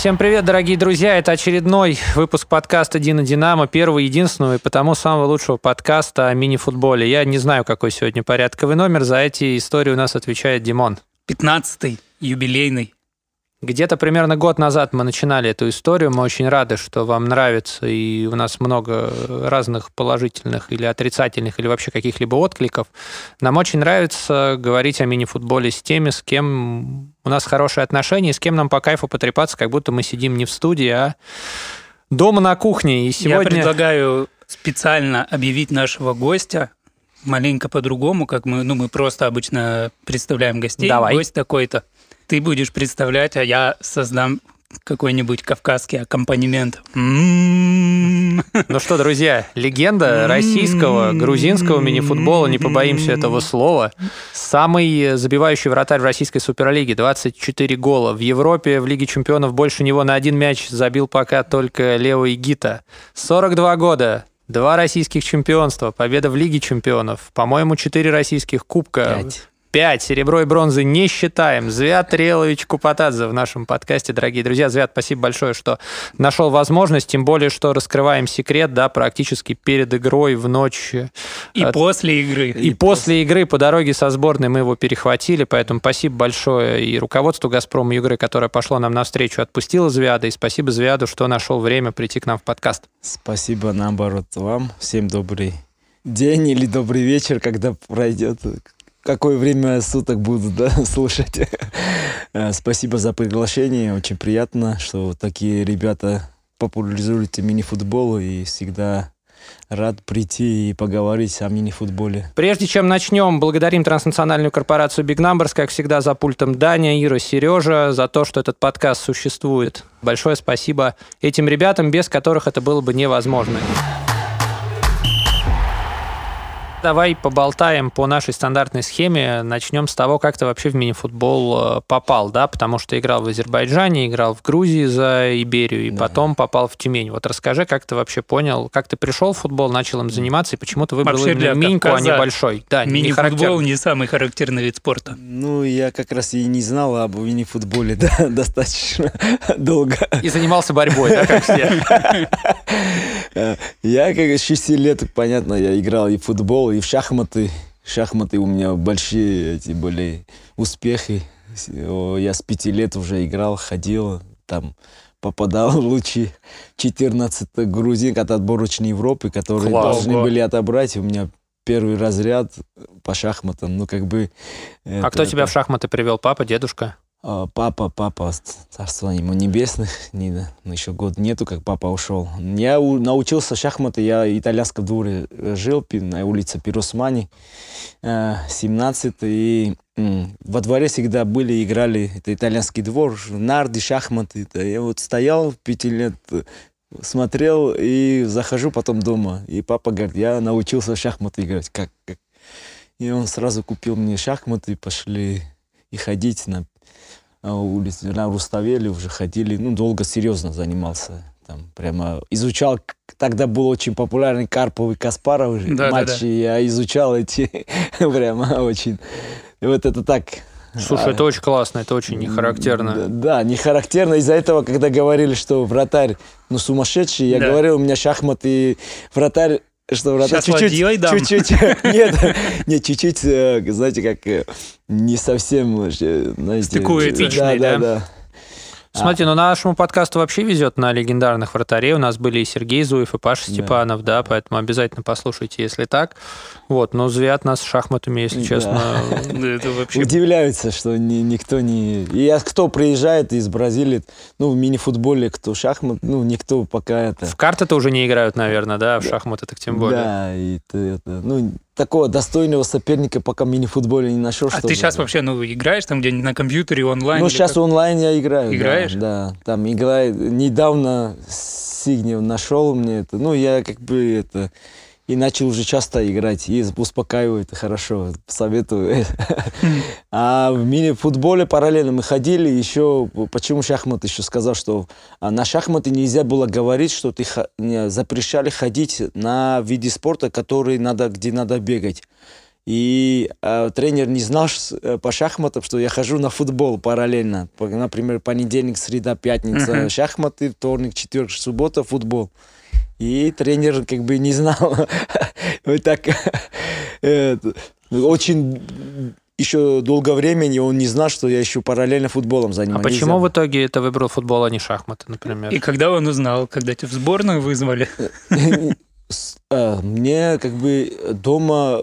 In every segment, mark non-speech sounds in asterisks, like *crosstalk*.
Всем привет, дорогие друзья! Это очередной выпуск подкаста «Дина Динамо», первый, единственного и потому самого лучшего подкаста о мини-футболе. Я не знаю, какой сегодня порядковый номер, за эти истории у нас отвечает Димон. Пятнадцатый, юбилейный. Где-то примерно год назад мы начинали эту историю. Мы очень рады, что вам нравится, и у нас много разных положительных или отрицательных, или вообще каких-либо откликов. Нам очень нравится говорить о мини-футболе с теми, с кем у нас хорошие отношения, и с кем нам по кайфу потрепаться, как будто мы сидим не в студии, а дома на кухне. И сегодня... Я предлагаю специально объявить нашего гостя маленько по-другому, как мы, ну, мы просто обычно представляем гостей. Давай. Гость такой-то ты будешь представлять, а я создам какой-нибудь кавказский аккомпанемент. Ну что, друзья, легенда российского, грузинского мини-футбола, не побоимся этого слова. Самый забивающий вратарь в российской суперлиге, 24 гола. В Европе, в Лиге чемпионов больше него на один мяч забил пока только Лео Игита. 42 года, Два российских чемпионства, победа в Лиге чемпионов, по-моему, четыре российских кубка. Пять. Пять серебро и бронзы не считаем. Звят Релович Купатадзе в нашем подкасте, дорогие друзья. Звят, спасибо большое, что нашел возможность, тем более, что раскрываем секрет, да, практически перед игрой в ночь. И от... после игры. И, и после игры по дороге со сборной мы его перехватили, поэтому спасибо большое и руководству «Газпрома» игры, которое пошло нам навстречу, отпустило Звяда, и спасибо Звяду, что нашел время прийти к нам в подкаст. Спасибо, наоборот, вам. Всем добрый день или добрый вечер, когда пройдет какое время суток буду да, *laughs* слушать. Э, спасибо за приглашение. Очень приятно, что такие ребята популяризируют мини-футбол и всегда рад прийти и поговорить о мини-футболе. Прежде чем начнем, благодарим транснациональную корпорацию Big Numbers, как всегда, за пультом Даня, Ира, Сережа, за то, что этот подкаст существует. Большое спасибо этим ребятам, без которых это было бы невозможно. Давай поболтаем по нашей стандартной схеме. Начнем с того, как ты вообще в мини-футбол э, попал, да, потому что играл в Азербайджане, играл в Грузии за Иберию, и да. потом попал в Тюмень. Вот расскажи, как ты вообще понял, как ты пришел в футбол, начал им заниматься, и почему ты выбрал вообще именно Миньку, а не большой? Да, мини-футбол не, не самый характерный вид спорта. Ну, я как раз и не знал об мини-футболе *laughs* да, достаточно долго. И занимался борьбой, да, как все? *laughs* Я как с 6 лет, понятно, я играл и в футбол, и в шахматы. Шахматы у меня большие эти были успехи. Я с пяти лет уже играл, ходил, там попадал в лучи 14 грузин от отборочной Европы, которые Класс, должны были отобрать. У меня первый разряд по шахматам. Ну, как бы... А это, кто тебя это... в шахматы привел? Папа, дедушка? А, папа, папа, царство ему небесных, *laughs* не, ну, еще год нету, как папа ушел. Я у, научился шахматы, я итальянском дворе э, жил, на улице Пиросмани, 17, э, и во дворе всегда были, играли, это итальянский двор, нарды, шахматы. Это, я вот стоял пяти лет, смотрел и захожу потом дома. И папа говорит, я научился шахматы играть. Как, как? И он сразу купил мне шахматы, пошли и ходить на улице, на Руставеле уже ходили, ну, долго серьезно занимался. Там прямо изучал, тогда был очень популярный Карпов и Каспаров да, матчи, да, да. я изучал эти *laughs* прямо очень. И вот это так Слушай, а, это очень классно, это очень не характерно. Да, да не характерно. Из-за этого, когда говорили, что вратарь, ну, сумасшедший, я да. говорил, у меня шахматы, вратарь что, брат, чуть-чуть, чуть-чуть, *laughs* нет, нет, чуть-чуть, э, знаете, как э, не совсем, э, знаете, Стыкует, да, да, да. Смотрите, ну нашему подкасту вообще везет на легендарных вратарей. У нас были и Сергей Зуев, и Паша Степанов, да, поэтому обязательно послушайте, если так. Вот, но звят нас шахматами, если честно. Вообще... Удивляются, что ни, никто не... И кто приезжает из Бразилии, ну, в мини-футболе, кто шахмат, ну, никто пока это... В карты-то уже не играют, наверное, да, в шахматы так тем более. Да, и это, ну, такого достойного соперника пока мини-футболе не нашел. А ты сейчас вообще ну, играешь там где-нибудь на компьютере, онлайн? Ну, сейчас онлайн я играю. Играешь? Да, да. Там играю. Недавно Сигнев нашел мне это. Ну, я как бы это и начал уже часто играть. И успокаивает, хорошо, советую. А в мини-футболе параллельно мы ходили еще... Почему шахматы еще сказал, что а, на шахматы нельзя было говорить, что ты запрещали ходить на виде спорта, который надо, где надо бегать. И э, тренер не знал э, по шахматам, что я хожу на футбол параллельно. Например, понедельник, среда, пятница uh-huh. шахматы, вторник, четверг, суббота футбол. И тренер как бы не знал. *laughs* Вот так *laughs* э, очень еще долгое времени он не знал, что я еще параллельно футболом занимаюсь. А почему в итоге ты выбрал футбол, а не шахматы, например? И когда он узнал, когда тебя в сборную вызвали? *laughs* Э, мне как бы дома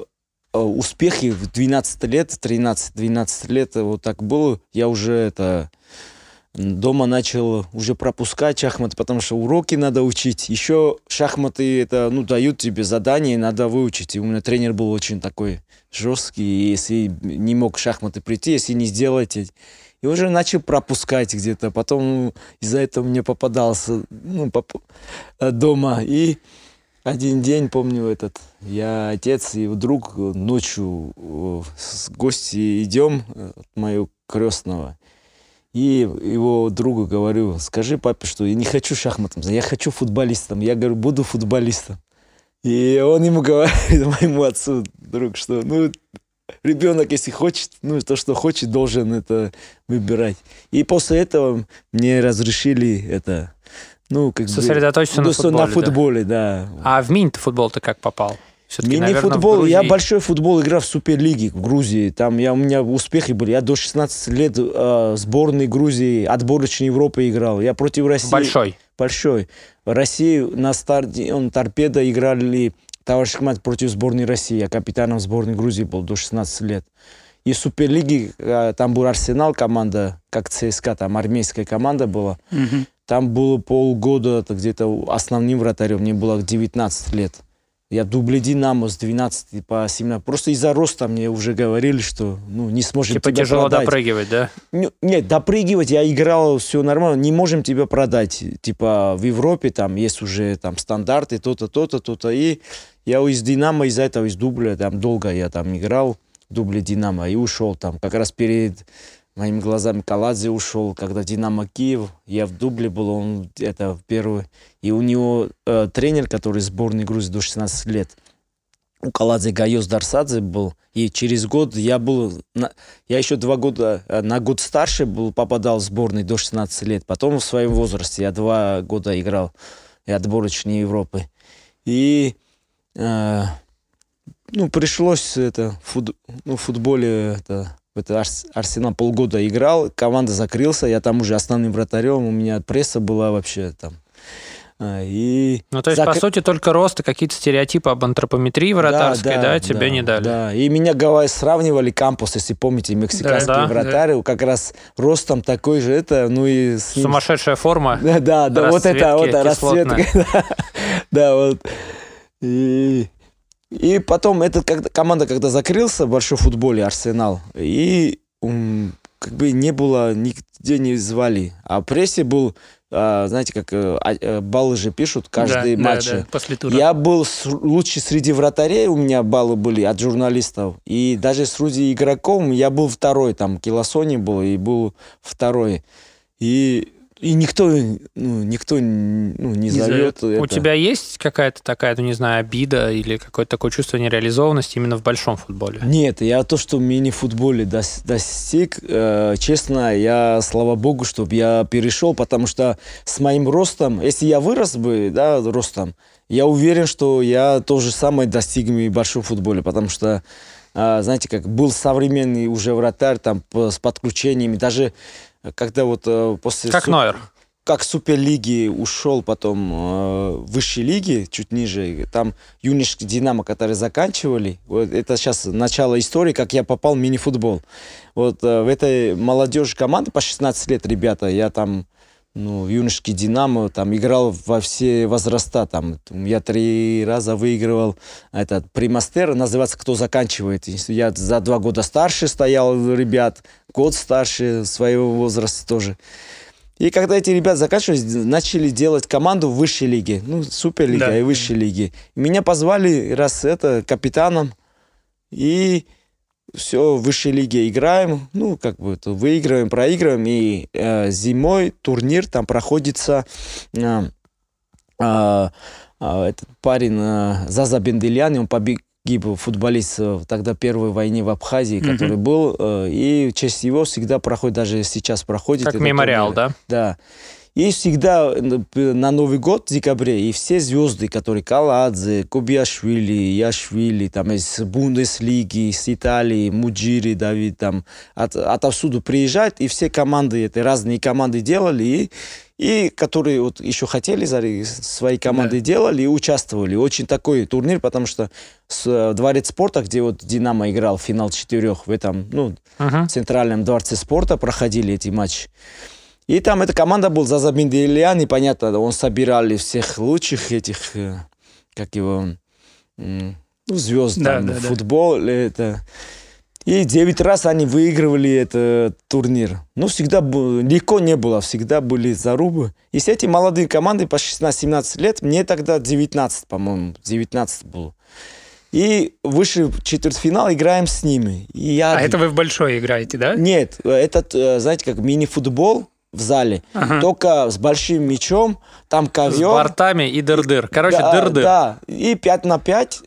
Э, успехи в 12 лет, 13-12 лет вот так было. Я уже это дома начал уже пропускать шахматы, потому что уроки надо учить. Еще шахматы это, ну, дают тебе задание, надо выучить. И у меня тренер был очень такой жесткий, если не мог шахматы прийти, если не сделаете, и уже начал пропускать где-то. Потом из-за этого мне попадался ну, поп э, дома. И один день, помню этот, я отец и вдруг ночью э, с гости идем э, от моего крестного. И его другу говорю, скажи папе, что я не хочу шахматом, я хочу футболистом. Я говорю, буду футболистом. И он ему говорит, *laughs* моему отцу, друг, что ну, ребенок, если хочет, ну, то, что хочет, должен это выбирать. И после этого мне разрешили это ну, как Сосредоточиться бы, на футболе. На футболе, да. да. А в мини-футбол ты как попал? Мини-футбол, я большой футбол играл в Суперлиге в Грузии. Там я, у меня успехи были. Я до 16 лет э, сборной Грузии, отборочной Европы играл. Я против России. Большой? Большой. В России на старте, он торпеда играли товарищ команд против сборной России. Я капитаном сборной Грузии был до 16 лет. И в Суперлиге э, там был Арсенал команда, как ЦСКА, там армейская команда была. Угу. Там было полгода где-то основным вратарем, мне было 19 лет. Я дубле Динамо с 12 по 17. Просто из-за роста мне уже говорили, что ну, не сможем типа тебя тяжело продать. допрыгивать, да? Нет, допрыгивать я играл, все нормально, не можем тебя продать. Типа в Европе там есть уже там стандарты, то-то, то-то, то-то. И я из Динамо, из-за этого, из дубля, там долго я там играл, дубле Динамо, и ушел там. Как раз перед моими глазами Каладзе ушел, когда Динамо Киев, я в дубле был, он это в первый. И у него э, тренер, который сборной Грузии до 16 лет, у Каладзе Гайос Дарсадзе был. И через год я был, на, я еще два года, э, на год старше был, попадал в сборный до 16 лет. Потом в своем возрасте я два года играл и отборочной Европы. И э, ну, пришлось это, фут, ну, футболе это, это Арсенал полгода играл, команда закрылся, я там уже основным вратарем, у меня пресса была вообще там. А, и ну, то есть, Зак... по сути, только рост и какие-то стереотипы об антропометрии вратарской, да, да, да тебе да, не дали? Да, и меня Гавайи сравнивали, кампус, если помните, мексиканский да, вратарь, да. как раз ростом такой же, это, ну и... С Сумасшедшая форма. Да, да, да вот это, вот, расцветка. *laughs* Да, вот. И и потом эта команда, когда закрылся в большой футболе, Арсенал, и um, как бы не было, нигде не звали. А в прессе был, а, знаете, как а, а, баллы же пишут каждый да, матч. Да, да, после тура. Я был с, лучший среди вратарей, у меня баллы были от журналистов. И даже среди игроков я был второй, там Килосони был и был второй. И и никто, ну, никто ну, не, не зовет. Это. У тебя есть какая-то такая, ну, не знаю, обида или какое-то такое чувство нереализованности именно в большом футболе? Нет, я то, что в мини-футболе достиг, э, честно, я, слава богу, чтобы я перешел, потому что с моим ростом, если я вырос бы, да, ростом, я уверен, что я то же самое достиг в большом футболе, потому что э, знаете, как был современный уже вратарь там с подключениями, даже когда вот э, после... Как су... Нойер. Как Суперлиги ушел потом э, высшей лиги, чуть ниже, там юнишский Динамо, которые заканчивали, вот это сейчас начало истории, как я попал в мини-футбол. Вот э, в этой молодежи команды по 16 лет, ребята, я там ну, юношеский Динамо, там играл во все возраста, там я три раза выигрывал этот примастер, называется «Кто заканчивает». Я за два года старше стоял ребят, год старше своего возраста тоже. И когда эти ребята заканчивались, начали делать команду в высшей лиге, ну, суперлига Да. и высшей лиги. Меня позвали раз это капитаном, и все, в высшей лиге играем, ну, как бы это, выигрываем, проигрываем, и э, зимой турнир там проходится, э, э, э, этот парень э, Заза Бенделян, он погиб футболист тогда Первой войне в Абхазии, Мгм. который был, э, и в честь его всегда проходит, даже сейчас проходит. Как мемориал, турнир. да? Да. И всегда э, на Новый год в декабре, и все звезды, которые Каладзе, Кубиашвили, Яшвили, там из Бундеслиги, с Италии, Муджири, Давид, там от, отовсюду приезжают, и все команды, это разные команды делали, и, и которые вот еще хотели, свои команды делали и участвовали. Очень такой турнир, потому что с, э, Дворец спорта, где вот Динамо играл финал четырех, в этом, ну, в Центральном дворце спорта проходили эти матчи. И там эта команда был Заза Бенделян, и понятно, он собирали всех лучших этих, э, как его, ну, звезд Да, там, да, да. футбол, это. И девять раз они выигрывали этот турнир. Ну, всегда легко не было, всегда были зарубы. И с этими молодые команды по 16-17 лет, мне тогда 19, по-моему, 19 было. И выше четвертьфинал играем с ними. И я А это вы в большой играете, да? нет, этот, э, знаете, как мини-футбол в зале, Ага. только с большим мячом, там С ковер. бортами и дыр-дыр. Короче, да, дыр-дыр. да, и 5 на 5,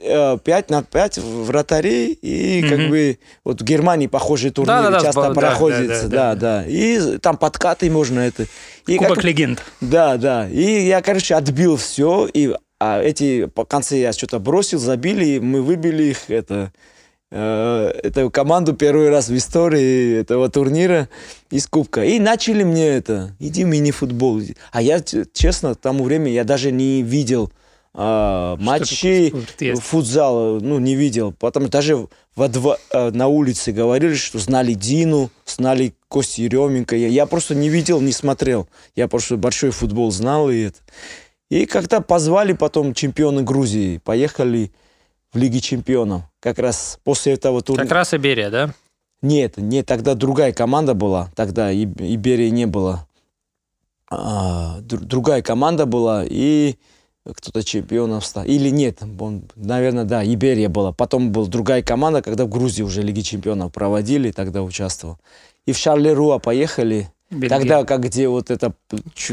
5 на 5 вратарей, и как Мгм. бы вот в Германии похожие турниры Да-да-да, часто да, да, проходятся, да, да, да, да, и там подкаты можно это. И Кубок как- легенд. да, да. И я, короче, отбил все. И а эти по конце я что-то бросил, забили, и мы выбили их. Это, э, эту команду первый раз в истории этого турнира из Кубка. И начали мне это, иди мини-футбол. А я, честно, к тому времени я даже не видел а, есть? футзала, ну, не видел. Потому что даже во дво- э, на улице говорили, что знали Дину, знали Кости Еременко. Я, я просто не видел, не смотрел. Я просто большой футбол знал. И, это. и когда позвали потом чемпионы Грузии, поехали в Лиге чемпионов. Как раз после этого турнира. Как раз Иберия, да? Нет, нет, тогда другая команда была. Тогда Иберии не было. А, дру- другая команда была, и кто-то чемпионом стал. Или нет, он, наверное, да, Иберия была. Потом была другая команда, когда в Грузии уже Лиги чемпионов проводили, тогда участвовал. И в Шарлеруа поехали. Бельгия. Тогда, как где вот это...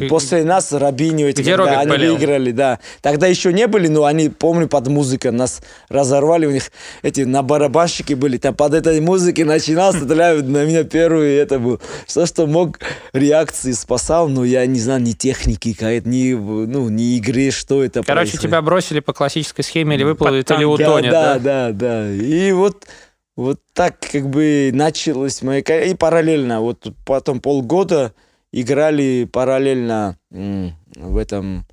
После нас Рабиньо, эти, Где когда они болел? выиграли, да. Тогда еще не были, но они, помню, под музыку нас разорвали, у них эти на барабанщики были, там под этой музыки начинал, стреляют на меня первый, это был. Что, что мог, реакции спасал, но я не знаю, ни техники ни, ну, ни игры, что это Короче, происходит. тебя бросили по классической схеме или выплывет, или утонет, да, да? да, да. И вот, вот так как бы началась моя карьера. И параллельно, вот потом полгода играли параллельно в этом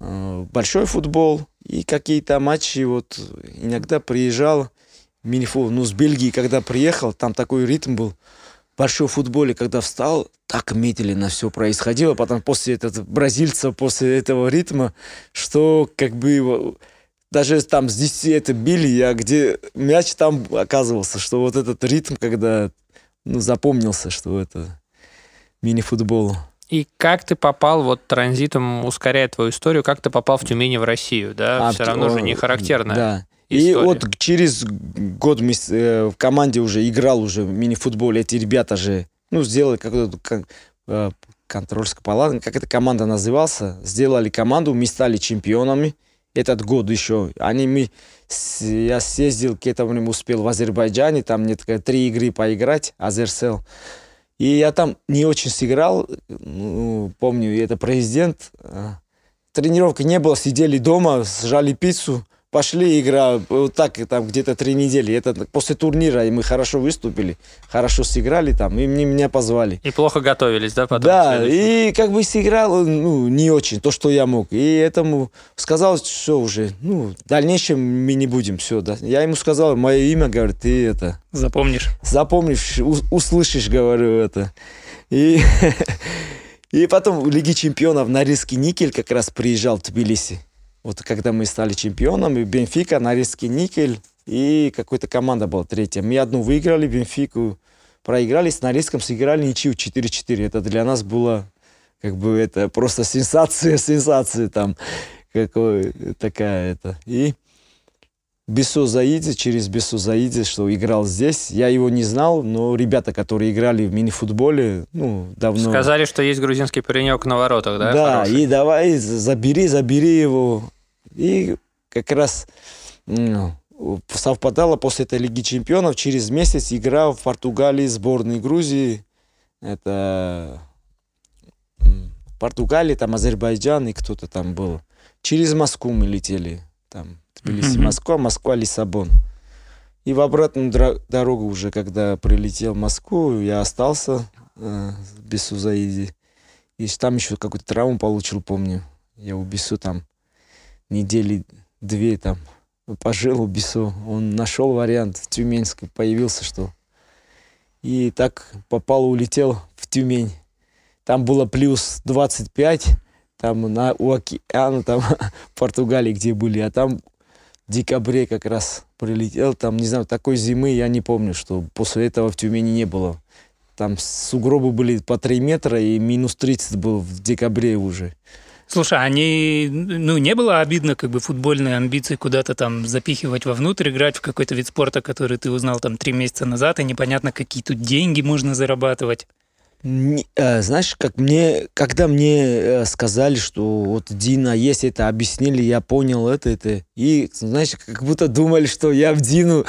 э, большой футбол и какие-то матчи. Вот иногда приезжал мини-футбол. Ну, с Бельгии, когда приехал, там такой ритм был. Большой футболе, когда встал, так медленно все происходило. Потом после этого бразильца, после этого ритма, что как бы даже там с 10 это били, я где мяч там оказывался, что вот этот ритм, когда ну, запомнился, что это мини-футбол. И как ты попал, вот транзитом ускоряя твою историю, как ты попал в Тюмени в Россию, да? А, Все равно же не характерно. Да. И история. вот через год мы э, в команде уже играл уже в мини-футболе. Эти ребята же, ну, сделали какой-то кон- э, контрольская палата, как эта команда назывался, сделали команду, мы стали чемпионами. Этот год еще. Они мы, я съездил к этому времени, успел в Азербайджане, там мне три игры поиграть, Азерсел. И я там не очень сыграл, ну, помню, это президент. э, Тренировки не было, сидели дома, сжали пиццу, пошли игра, вот так там где-то три недели. Это после турнира, и мы хорошо выступили, хорошо сыграли там, и мне, меня позвали. И плохо готовились, да, потом? да, и как бы сыграл, ну, не очень, то, что я мог. И этому сказал, что уже, ну, в дальнейшем мы не будем, все, да. Я ему сказал, мое имя, говорит, ты это, Запомнишь? запомнишь, услышишь, говорю это. И, *laughs* и потом в Лиге чемпионов Норильский никель как раз приезжал в Тбилиси. Вот когда мы стали чемпионами, Бенфика, Норильский никель и какая-то команда была третья. Мы одну выиграли, Бенфику проиграли, с Норильском сыграли ничью 4-4. Это для нас было как бы это просто сенсация, *laughs* сенсация там, какой такая это. И Бесо Заиди, через Бесо Заиди, что играл здесь. Я его не знал, но ребята, которые играли в мини-футболе, ну, давно... Сказали, что есть грузинский паренек на воротах, да? Да, Хороший. и давай, забери, забери его. И как раз ну, совпадало после этой Лиги Чемпионов, через месяц игра в Португалии, сборной Грузии. Это Португалия, там Азербайджан и кто-то там был. Через Москву мы летели. Там Тбилиси, mm-hmm. Москва, Москва, Лиссабон. И в обратную дорогу уже, когда прилетел в Москву, я остался э, в Бесузаиде. И там еще какую-то травму получил, помню. Я у Бесу там недели две там пожил у Бесу. Он нашел вариант в Тюменской, появился, что... И так попал, улетел в Тюмень. Там было плюс 25, там на, у океана, там *laughs* в Португалии, где были, а там декабре как раз прилетел, там, не знаю, такой зимы я не помню, что после этого в Тюмени не было. Там сугробы были по 3 метра, и минус 30 был в декабре уже. Слушай, а они, ну, не было обидно, как бы, футбольные амбиции куда-то там запихивать вовнутрь, играть в какой-то вид спорта, который ты узнал там три месяца назад, и непонятно, какие тут деньги можно зарабатывать? Э, знаешь, как мне, когда мне э, сказали, что вот Дина есть, это объяснили, я понял это, это. И, знаешь, как будто думали, что я в Дину,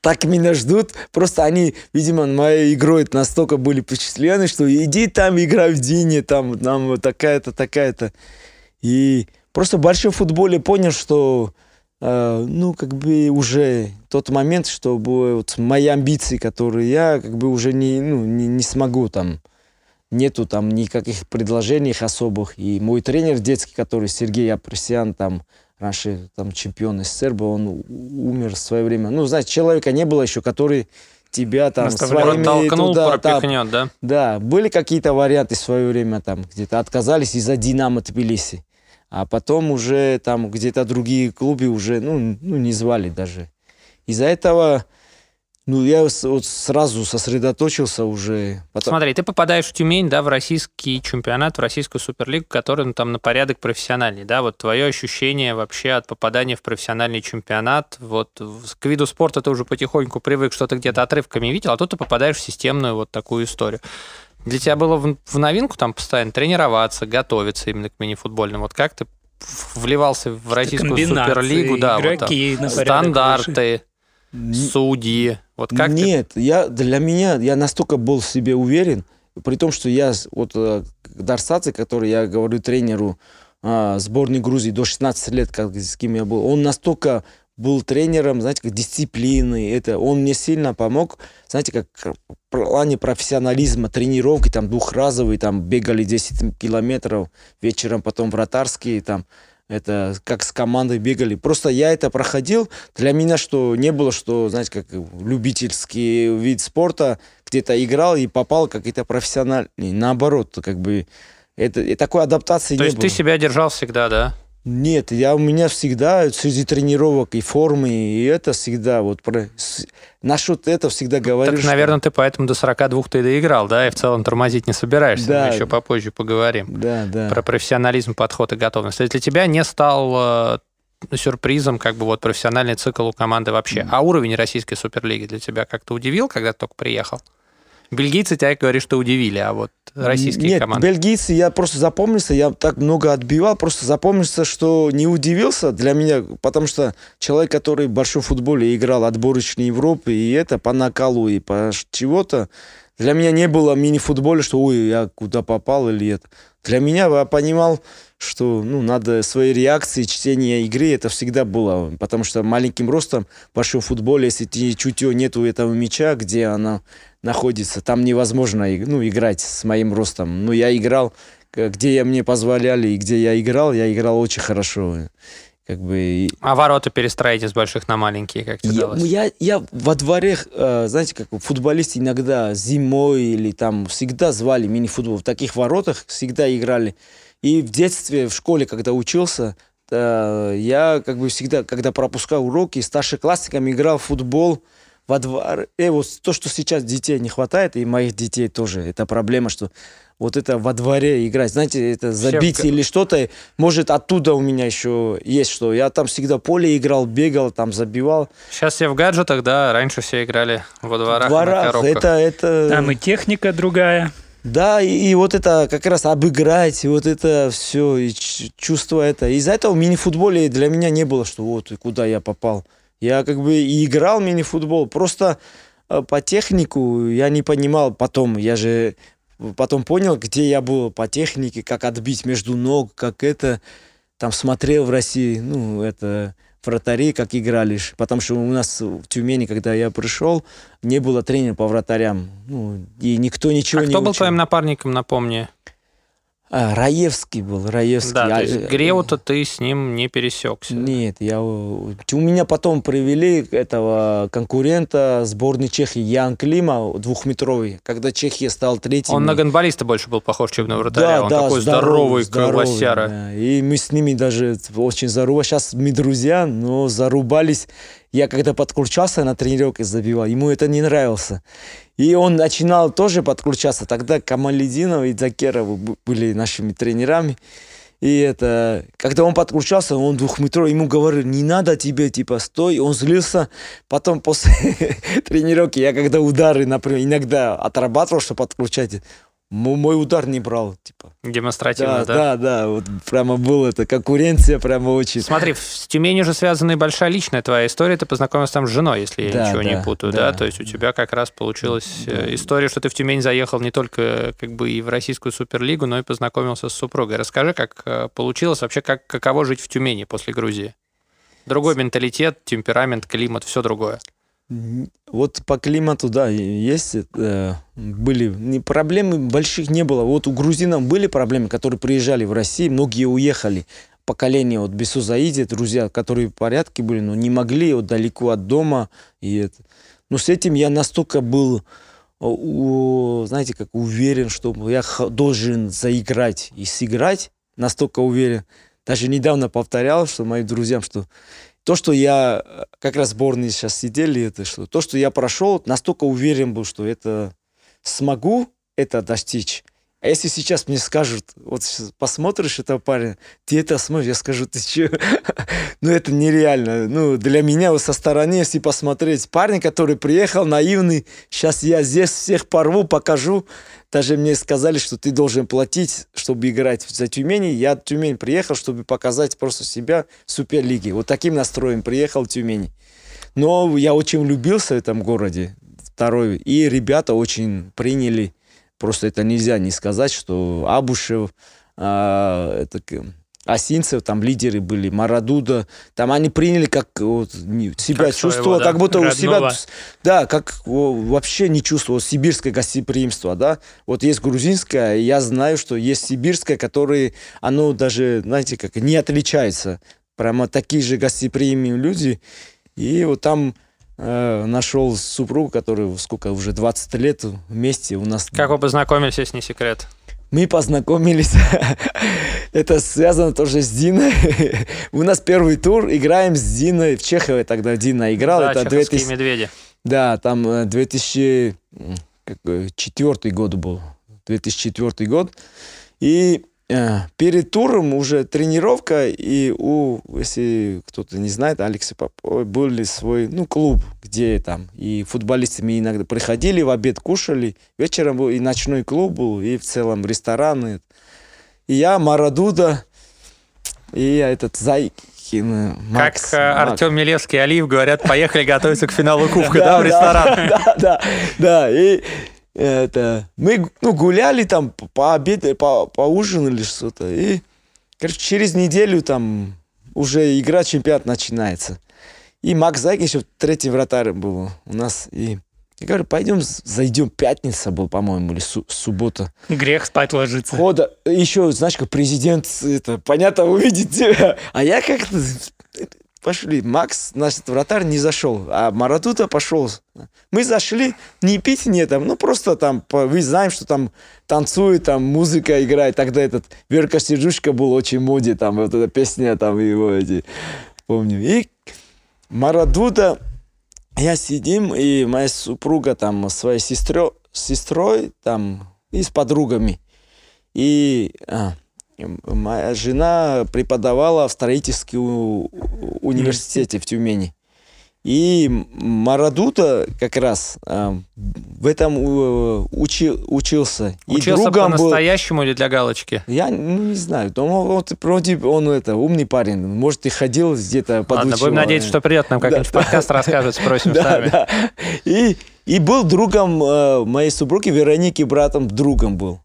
так меня ждут. Просто они, видимо, моей игрой настолько были впечатлены, что иди там играй в Дине, там, вот такая-то, такая-то. И просто в большом футболе понял, что ну, как бы уже тот момент, чтобы вот мои амбиции, которые я как бы уже не, ну, не, не смогу там, нету там никаких предложений особых. И мой тренер детский, который Сергей Апресян, там, раньше там чемпион СССР был, он умер в свое время. Ну, знаете, человека не было еще, который тебя там своими толкнул, туда, пропихнет, да? Да, были какие-то варианты в свое время там, где-то отказались из-за Динамо Тбилиси. А потом уже там где-то другие клубы уже, ну, ну не звали даже. Из-за этого, ну, я вот сразу сосредоточился уже. Потом... Смотри, ты попадаешь в Тюмень, да, в российский чемпионат, в российскую суперлигу, который ну, там на порядок профессиональный, да, вот твое ощущение вообще от попадания в профессиональный чемпионат, вот к виду спорта ты уже потихоньку привык, что-то где-то отрывками видел, а тут ты попадаешь в системную вот такую историю. Для тебя было в, в новинку там постоянно тренироваться, готовиться именно к мини-футбольным. Вот как ты вливался в российскую суперлигу, да, игроки вот там, стандарты, выше. судьи. Вот как Нет, ты... я для меня я настолько был в себе уверен, при том, что я вот э, Дарсаци, который я говорю тренеру а, сборной Грузии до 16 лет, как, с кем я был, он настолько был тренером, знаете, как дисциплины, это, он мне сильно помог, знаете, как в плане профессионализма, тренировки, там, двухразовые, там, бегали 10 километров, вечером потом вратарские, там, это как с командой бегали. Просто я это проходил. Для меня что не было, что, знаете, как любительский вид спорта, где-то играл и попал какие-то профессиональные. Наоборот, как бы это, такой адаптации То не есть было. ты себя держал всегда, да? Нет, я у меня всегда среди тренировок и формы, и это всегда вот про... Насчет этого всегда говорю. Так, что... наверное, ты поэтому до 42 ты доиграл, да, и в целом тормозить не собираешься. Да. Мы еще попозже поговорим. Да, да. Про профессионализм, подход и готовность. То есть для тебя не стал э, сюрпризом как бы вот профессиональный цикл у команды вообще. Mm. А уровень российской суперлиги для тебя как-то удивил, когда ты только приехал? Бельгийцы тебя, говоришь, что удивили, а вот российские Нет, команды? бельгийцы, я просто запомнился, я так много отбивал, просто запомнился, что не удивился для меня, потому что человек, который в большом футболе играл отборочной Европы, и это по накалу и по чего-то, для меня не было мини-футболя, что ой, я куда попал или это. Для меня я понимал, что ну, надо свои реакции, чтение игры, это всегда было. Потому что маленьким ростом в большом футболе, если ты чутье нету этого мяча, где она находится, там невозможно ну, играть с моим ростом. Ну, я играл, где я мне позволяли и где я играл, я играл очень хорошо. Как бы... А ворота перестроить из больших на маленькие, как тебе я, я, я во дворе, э, знаете, как футболисты иногда зимой или там всегда звали мини-футбол. В таких воротах всегда играли. И в детстве, в школе, когда учился, э, я как бы всегда, когда пропускал уроки, старшеклассниками играл в футбол во дворе, э, вот то, что сейчас детей не хватает, и моих детей тоже, это проблема, что вот это во дворе играть, знаете, это забить Вообще, или что-то, может оттуда у меня еще есть что. Я там всегда поле играл, бегал, там забивал. Сейчас все в гаджетах, да, раньше все играли во дворах, В дворах, на коробках. это, это... Там и техника другая. Да, и, и вот это как раз обыграть, и вот это все, и ч- чувство это. Из-за этого в мини-футболе для меня не было, что вот и куда я попал. Я как бы и играл мини-футбол, просто э, по технику я не понимал потом. Я же потом понял, где я был по технике, как отбить между ног, как это. Там смотрел в России, ну, это вратари, как играли. Потому что у нас в Тюмени, когда я пришел, не было тренера по вратарям. Ну, и никто ничего А не кто был учил. твоим напарником, напомни? А, Раевский был, Раевский. Да, то А, есть э, Греута ты с ним не пересекся. Нет, я... У меня потом привели этого конкурента сборной Чехии Ян Клима, двухметровый, когда Чехия стал третьим. Он на гонболиста больше был похож, чем на вратаря. Он такой здоровый, как лосяра. да. И мы с ними даже очень заруба. Сейчас мы друзья, но зарубались. Я когда подключался на тренировке забивал, ему это не нравилось. И он начинал тоже подключаться. Тогда Камалединов и Закеров были нашими тренерами. И это, когда он подключался, он двухметровый, ему говорили, не надо тебе, типа, стой, он злился. Потом после *laughs* тренировки, я когда удары, например, иногда отрабатывал, чтобы подключать, мой удар не брал, типа. Демонстративно, Да, да? да, да, вот прямо было это, конкуренция прямо очень. Смотри, в- с Тюменью же связана и большая личная твоя история. Ты познакомился там с женой, если я Да, ничего не да, путаю, да. да. То есть у тебя как раз получилась э, Да. история, что ты в Тюмень заехал не только как бы и в российскую суперлигу, но и познакомился с супругой. Расскажи, как э, получилось вообще, как каково жить в Тюмени после Грузии? Другой менталитет, темперамент, климат, все другое. Вот по климату, да, есть, э, были не, проблемы больших не было. Вот у грузинов были проблемы, которые приезжали в Россию, многие уехали. Поколение вот Бесузаиди, друзья, которые в порядке были, но не могли вот далеко от дома. И это. Но с этим я настолько был, о, у- знаете, как уверен, что я должен заиграть и сыграть, настолько уверен. Даже недавно повторял, что моим друзьям, что то, что я э, как раз в сборной сейчас сидели, это что то, что я прошел, настолько уверен был, что это смогу это достичь. А если сейчас мне скажут, вот посмотришь этого парня, ты это сможешь, я скажу, ты че? *laughs* ну, это нереально. Ну, для меня вот со стороны, если посмотреть, парень, который приехал, наивный, сейчас я здесь всех порву, покажу. Даже мне сказали, что ты должен платить, чтобы играть за Тюмень. Я в Тюмень приехал, чтобы показать просто себя в Суперлиге. Вот таким настроем приехал в Тюмень. Но я очень влюбился в этом городе. Второй. И ребята очень приняли. Просто это нельзя не сказать, что Абушев, а, это, Осинцев, там лидеры были, Марадуда, там они приняли как вот, себя Как своего, чувствовал, да, как будто у себя, родного. да, как о, вообще не чувствовал сибирское гостеприимство, да. Вот есть грузинское, я знаю, что есть сибирское, которое, оно даже, знаете, как не отличается. Прямо такие же гостеприимные люди. И вот там э, нашел супругу, которая сколько уже 20 лет вместе у нас. Как вы познакомились, если не секрет? Мы познакомились. *laughs* Это связано тоже с Диной. *laughs* У нас первый тур. Играем с Диной. В Чехове тогда Дина играл. да, Это чеховские 2000 медведи. Да, там э, 2004 год был. 2004 год. И э, перед туром уже тренировка, и у, если кто-то не знает, Алекса Попова был свой, ну, клуб, где там, и футболисты мы иногда приходили, в обед кушали, вечером был и ночной клуб был, и в целом рестораны. И я, Марадуда, и этот Зайкин, э, Макс. как э, Макс. Артем Милевский и Алиев говорят, поехали готовиться к финалу *laughs* Кубка, да, в ресторан? *laughs* Да, да, да. И это, мы ну, гуляли там, пообедали, по, поужинали что-то. И, короче, через неделю там уже игра чемпионат начинается. И Макс Зайкин еще третий вратарь был у нас. И я говорю, пойдем зайдем. Пятница был, по-моему, или су- суббота. Грех спать ложиться. Хода, еще, знаешь, как президент, это, понятно, увидит тебя. А я как-то пошли. Макс, наш вратарь, не зашел, а Маратута пошел. Мы зашли, не пить не там, ну просто там, вы знаем, что там танцует, там музыка играет. Тогда этот Верка Сердючка был очень моде, там вот эта песня, там его эти, помню. И Марадута Я сидим, и моя супруга там своей сестрой, сестрой там и с подругами. И а, моя жена преподавала в строительском университете в Тюмени. И Марадута как раз э, в этом э, учи, учился. Учился и другом по-настоящему или для галочки? Я ну, не знаю. Но вот, вроде он это, умный парень. Может, и ходил где-то подучивал. Ладно, будем надеяться, что придет нам как-нибудь да, подкаст расскажет, спросим *laughs* да, сами. Да. И, и был другом э, моей супруги Вероники, братом, другом был.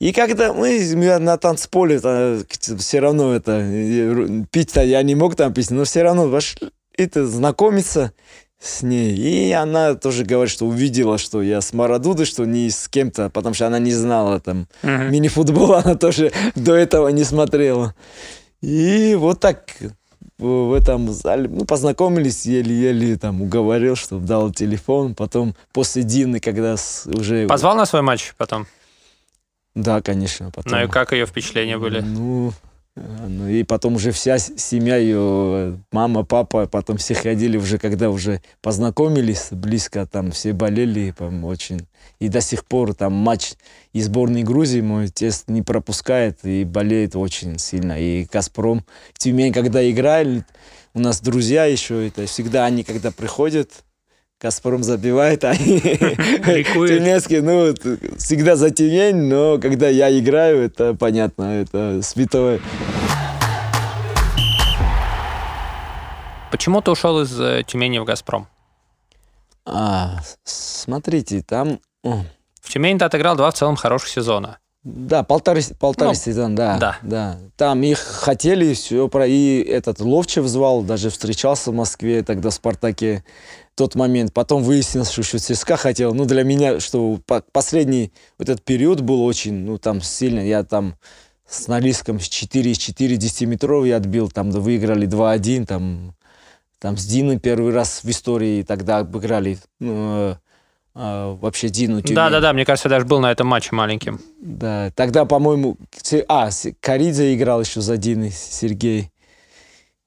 И когда мы на танцполе, все равно это, э, пить-то я не мог там пить, но все равно вошли, это знакомиться с ней. И она тоже говорит, что увидела, что я с Марадудой, что не с кем-то, потому что она не знала там uh-huh. мини-футбол, *laughs* она тоже до этого не смотрела. И вот так в этом зале, ну, познакомились, еле-еле там уговорил, что дал телефон. Потом после Дины, когда уже... Позвал на свой матч потом? Да, конечно. Потом... Ну и как ее впечатления были? Ну, ну и потом уже вся семья ее, мама, папа, потом все ходили уже, когда уже познакомились близко, там все болели там, очень. И до сих пор там матч из сборной Грузии мой тест не пропускает и болеет очень сильно. И Газпром, Тюмень, когда играли, у нас друзья еще, это всегда они, когда приходят, Газпром забивает, *laughs* а Тюменский, ну, всегда за Тюмень, но когда я играю, это понятно, это святое. Почему ты ушел из э, Тюмени в Газпром? А, смотрите, там... В Тюмени ты отыграл два в целом хороших сезона. Да, полтора, полтора ну, сезона, да, да. Да. Там их хотели, все про... И этот Ловчев звал, даже встречался в Москве тогда в «Спартаке» тот момент. Потом выяснилось, что ЦСКА хотел. Ну, для меня, что последний вот этот период был очень, ну, там сильно. Я там с Норильском 4 из 4 10-метровый я отбил. Там выиграли 2-1. Там, там с Диной первый раз в истории тогда обыграли. Ну, а, вообще Дину Тюмень. Да-да-да, мне кажется, даже был на этом матче маленьким. Да, тогда, по-моему, а, Каридзе играл еще за Диной, Сергей.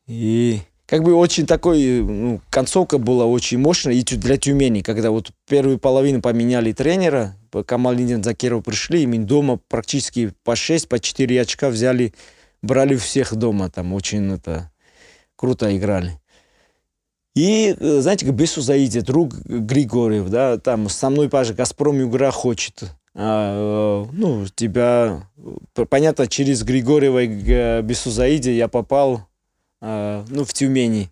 И как бы очень такой, ну, концовка была очень мощная и для Тюмени, когда вот первую половину поменяли тренера, Камалинин Закиров пришли, и дома практически по 6, по 4 очка взяли, брали всех дома, там очень это круто играли. И, э, знаете, Бесу заидет друг Григорьев, да, там со мной, паже, Газпром игра хочет. А, э, ну, тебя, понятно, через Григорьева и Бесу Заиде я попал а, ну, в Тюмени.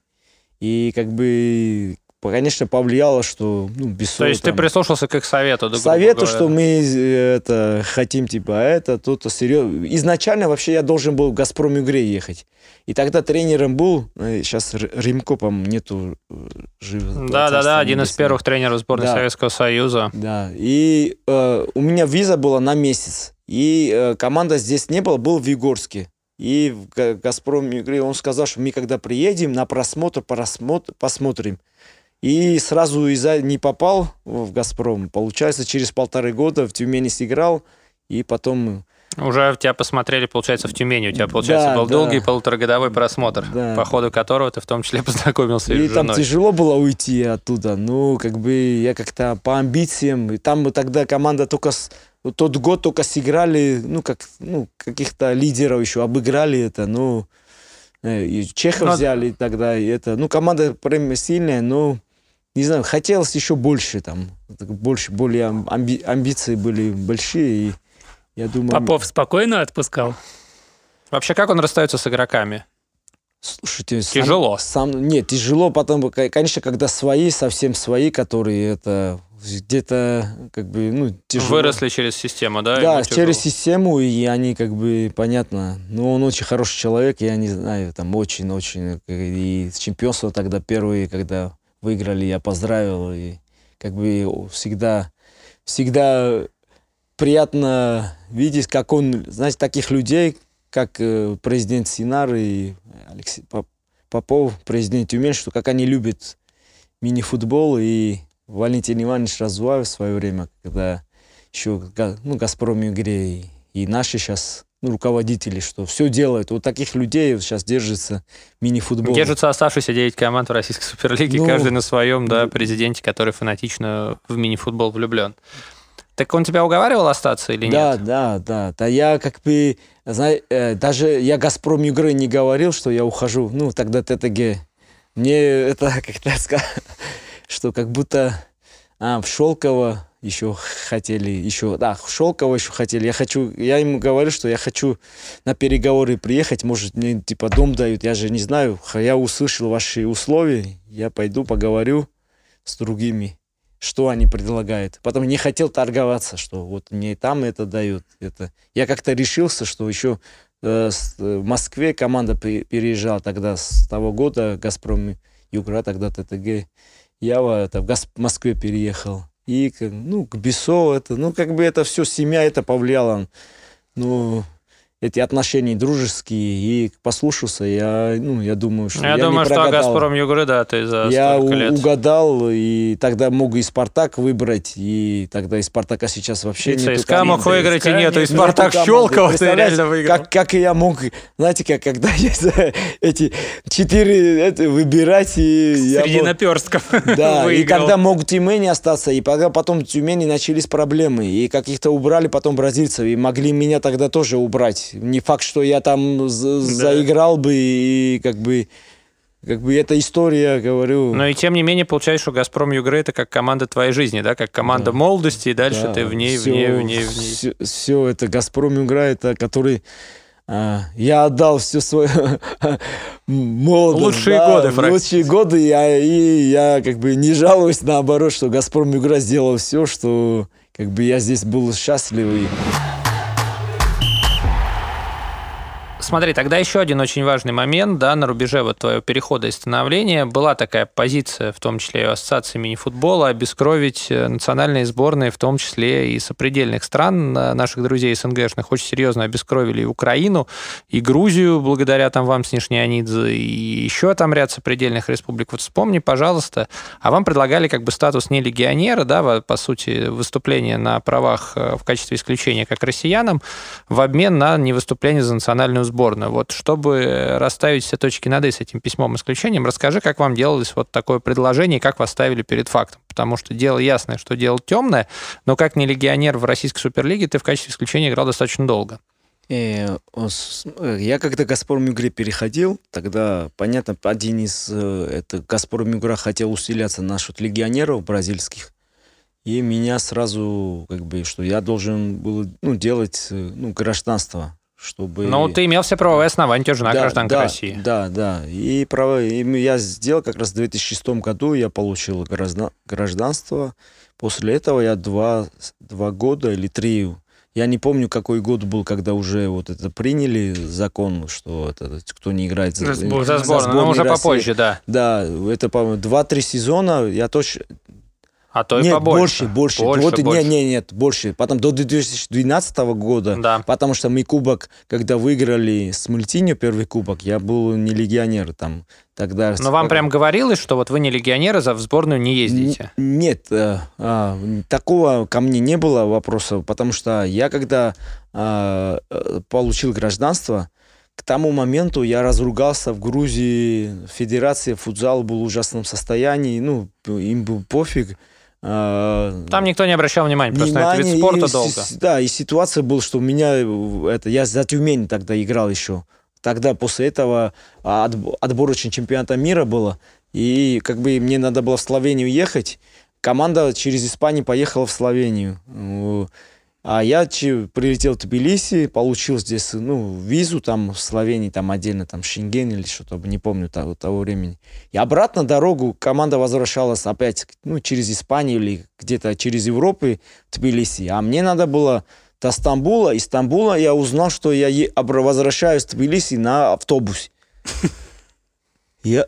И как бы, конечно, повлияло, что ну, без То есть там, ты прислушался к их совету? Да, совету, что мы это, хотим, типа, а это, то-то, серьезно. Изначально вообще я должен был в «Газпром» игре ехать. И тогда тренером был, сейчас э, Римко, по нету э, жив. Да-да-да, один из первых тренеров сборной да. Советского Союза. Да, и э, у меня виза была на месяц. И э, команда здесь не было, был в Егорске. И в «Газпром» игре он сказал, что мы когда приедем на просмотр, просмотр посмотрим. И сразу из-за не попал в «Газпром». Получается, через полторы года в Тюмени сыграл, и потом... Уже тебя посмотрели, получается, в Тюмени. У тебя, получается, да, был да. долгий полуторагодовой просмотр, да. по ходу которого ты в том числе *laughs* познакомился и женой. там тяжело было уйти оттуда. Ну, как бы я как-то по амбициям. И там тогда команда только с тот год только сыграли, ну, как, ну, каких-то лидеров еще обыграли это, ну, э, и Чехов но... взяли тогда, и это, ну, команда прям сильная, но, не знаю, хотелось еще больше там, больше, более амби амбиции были большие, и я думаю... Попов спокойно отпускал? Вообще, как он расстается с игроками? Слушайте, тяжело. Сам, сам, нет, тяжело, потом, конечно, когда свои, совсем свои, которые это где-то как бы, ну, тяжело. Выросли через систему, да? Да, через систему, и они как бы, понятно, ну, он очень хороший человек, я не знаю, там, очень-очень, и чемпионство тогда первые, когда выиграли, я поздравил, и как бы всегда, всегда приятно видеть, как он, знаете, таких людей, как э, президент Синар и Алексей Попов, президент Тюмень, что как они любят мини-футбол. И Валентин Иванович Разуваев в свое время, когда еще ну, «Газпром» игре и, и наши сейчас руководителей, что все делают. Вот таких людей сейчас держится мини-футбол. Держатся оставшиеся 9 команд в Российской Суперлиге, ну, каждый на своем, да, президенте, который фанатично в мини-футбол влюблен. Так он тебя уговаривал остаться или да, нет? Да, да, да. Да я как бы, знаешь, э, даже я Газпром игры не говорил, что я ухожу. Ну, тогда ТТГ. Мне это *laughs* как-то сказать, что как будто а, в Шелково еще хотели, еще, да, Шелково еще хотели. Я хочу, я ему говорю, что я хочу на переговоры приехать, может, мне типа дом дают, я же не знаю. Я услышал ваши условия, я пойду поговорю с другими что они предлагают. Потом не хотел торговаться, что вот мне там это дают. Это. Я как-то решился, что еще э, э, в Москве команда переезжала тогда с того года, Газпром Югра, тогда ТТГ. Я это, в Газ, Москве переехал. И ну, к Бесо это, ну, как бы это все, семья это повлияло. Ну, эти отношения дружеские, и послушался, я, ну, я думаю, что я, я думаю, не что прогадал. Газпром Югры, да, ты за Я у- лет. угадал, и тогда мог и Спартак выбрать, и тогда и Спартака сейчас вообще и нету. ЦСКА мог выиграть, и нету, и Спартак. Щелково ты реально выиграл. Как, как и я мог, знаете, как когда *laughs* есть эти четыре это, выбирать, и я Среди мог- наперстков *laughs* да, и выиграл. когда могут Тюмени остаться, и пока потом в Тюмени начались проблемы, и каких-то убрали потом бразильцев, и могли меня тогда тоже убрать. Не факт, что я там за- заиграл бы, и как бы, как бы эта история, говорю... Но и тем не менее, получается, что Газпром Югры это как команда твоей жизни, да, как команда молодости, и дальше Да, ты в ней, в всё- ней, в ней, в ней. Все, все это Газпром играет, это который а, я отдал все свое *laughs* молодость. Лучшие да, годы, практически. Лучшие годы, я, и я как бы не жалуюсь, наоборот, что Газпром игра сделал все, что как бы я здесь был счастливый. Смотри, тогда еще один очень важный момент, да, на рубеже вот твоего перехода и становления была такая позиция, в том числе и Ассоциации мини-футбола, обескровить э, национальные сборные, в том числе и сопредельных стран, э, наших друзей СНГшных, очень серьезно обескровили и Украину, и Грузию, благодаря там вам с и еще там ряд сопредельных республик. Вот вспомни, пожалуйста, а вам предлагали как бы статус не легионера, да, по сути, выступление на правах э, в качестве исключения как россиянам, в обмен на невыступление за национальную сборную. Вот чтобы расставить все точки над «и» с этим письмом исключением, расскажи, как вам делалось вот такое предложение и как вас ставили перед фактом. Потому что дело ясное, что дело темное, но как не легионер в российской суперлиге ты в качестве исключения играл достаточно долго. Э, он с- э, Я когда Газпром игре переходил, тогда, понятно, один из э, это Газпром игра хотел усиляться насчет легионеров бразильских. И меня сразу, как бы, что я должен был ну, делать э, ну, гражданство, чтобы... Ну, ты имел все правовые основания, у тебя жена гражданка да, России. Да, да. И, право, и я сделал как раз в 2006 году, я получил граждан- гражданство. После этого я два, два года или три, я не помню, какой год был, когда уже вот это приняли закон, что это, кто не играет за, За сбор- За сборную, но сборную уже России. попозже, да. Да, это, по-моему, два-три сезона, я точно... А то и нет, побольше. больше, больше. Больше, вот, больше. Нет, нет, нет, больше. Потом до 2012 года, Да. потому что мы кубок, когда выиграли с Мультиньо первый кубок, я был не легионер там тогда. Но вам прям говорилось, что вот вы не легионеры, за в сборную не ездите. Н- Нет, э, а, такого ко мне не было вопроса, потому что я когда э, получил гражданство, к тому моменту я разругался в Грузии, федерация футзал был в ужасном состоянии, ну, им был пофиг. А, Там никто не обращал внимания, просто на этот вид спорта и долго. Да, и ситуация была, что у меня, э, это, я за Тюмень тогда играл еще. Тогда после этого а, отб- отборочный чемпионата мира было, и как бы мне надо было в Словению ехать. Команда через Испанию поехала в Словению. А я прилетел в Тбилиси, получил здесь, ну, визу там в Словении, там отдельно, там Шенген или что-то, не помню того, того времени. И обратно дорогу команда возвращалась опять, ну, через Испанию или где-то через Европу в Тбилиси. А мне надо было до Стамбула. Из Стамбула я узнал, что я возвращаюсь в Тбилиси на автобусе. *laughs* Я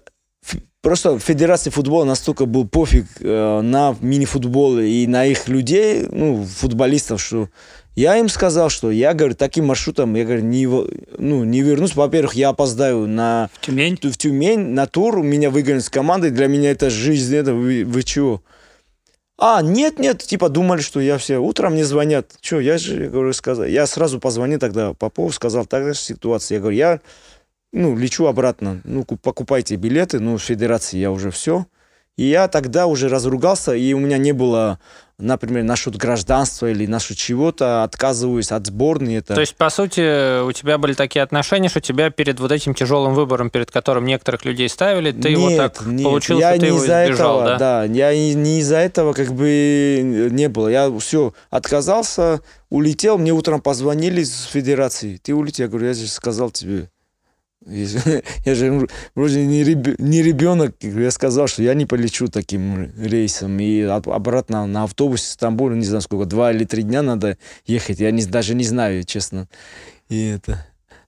просто Федерация футбола настолько был пофиг э, на мини-футбол и на их людей, ну, футболистов, что я им сказал, что я, говорю, таким маршрутом, я говорю, не, ну, не вернусь. Во-первых, я опоздаю на Тюмень. в Тюмень на тур, меня выгонят с команды, для меня это жизнь, это вы, вы чего? А, нет, нет, типа думали, что я все, утром мне звонят. Что, я же, я говорю, сказал, я сразу позвонил тогда Попову, сказал, же ситуация. Я говорю, я, ну, лечу обратно, ну, покупайте билеты, ну, в федерации я уже все. И я тогда уже разругался, и у меня не было, например, насчет гражданства или насчет чего-то, отказываюсь от сборной. Это... То есть, по сути, у тебя были такие отношения, что тебя перед вот этим тяжелым выбором, перед которым некоторых людей ставили, ты нет, его так нет, получил, я что ты не его избежал, этого, да? Я не, из-за этого как бы не было. Я все отказался, улетел, мне утром позвонили с федерации. Ты улетел, я говорю, я же сказал тебе, *laughs* я же вроде не, реб... не ребенок, я сказал, что я не полечу таким рейсом. И обратно на автобусе в Стамбул, не знаю сколько, два или три дня надо ехать. Я не, даже не знаю, честно. И это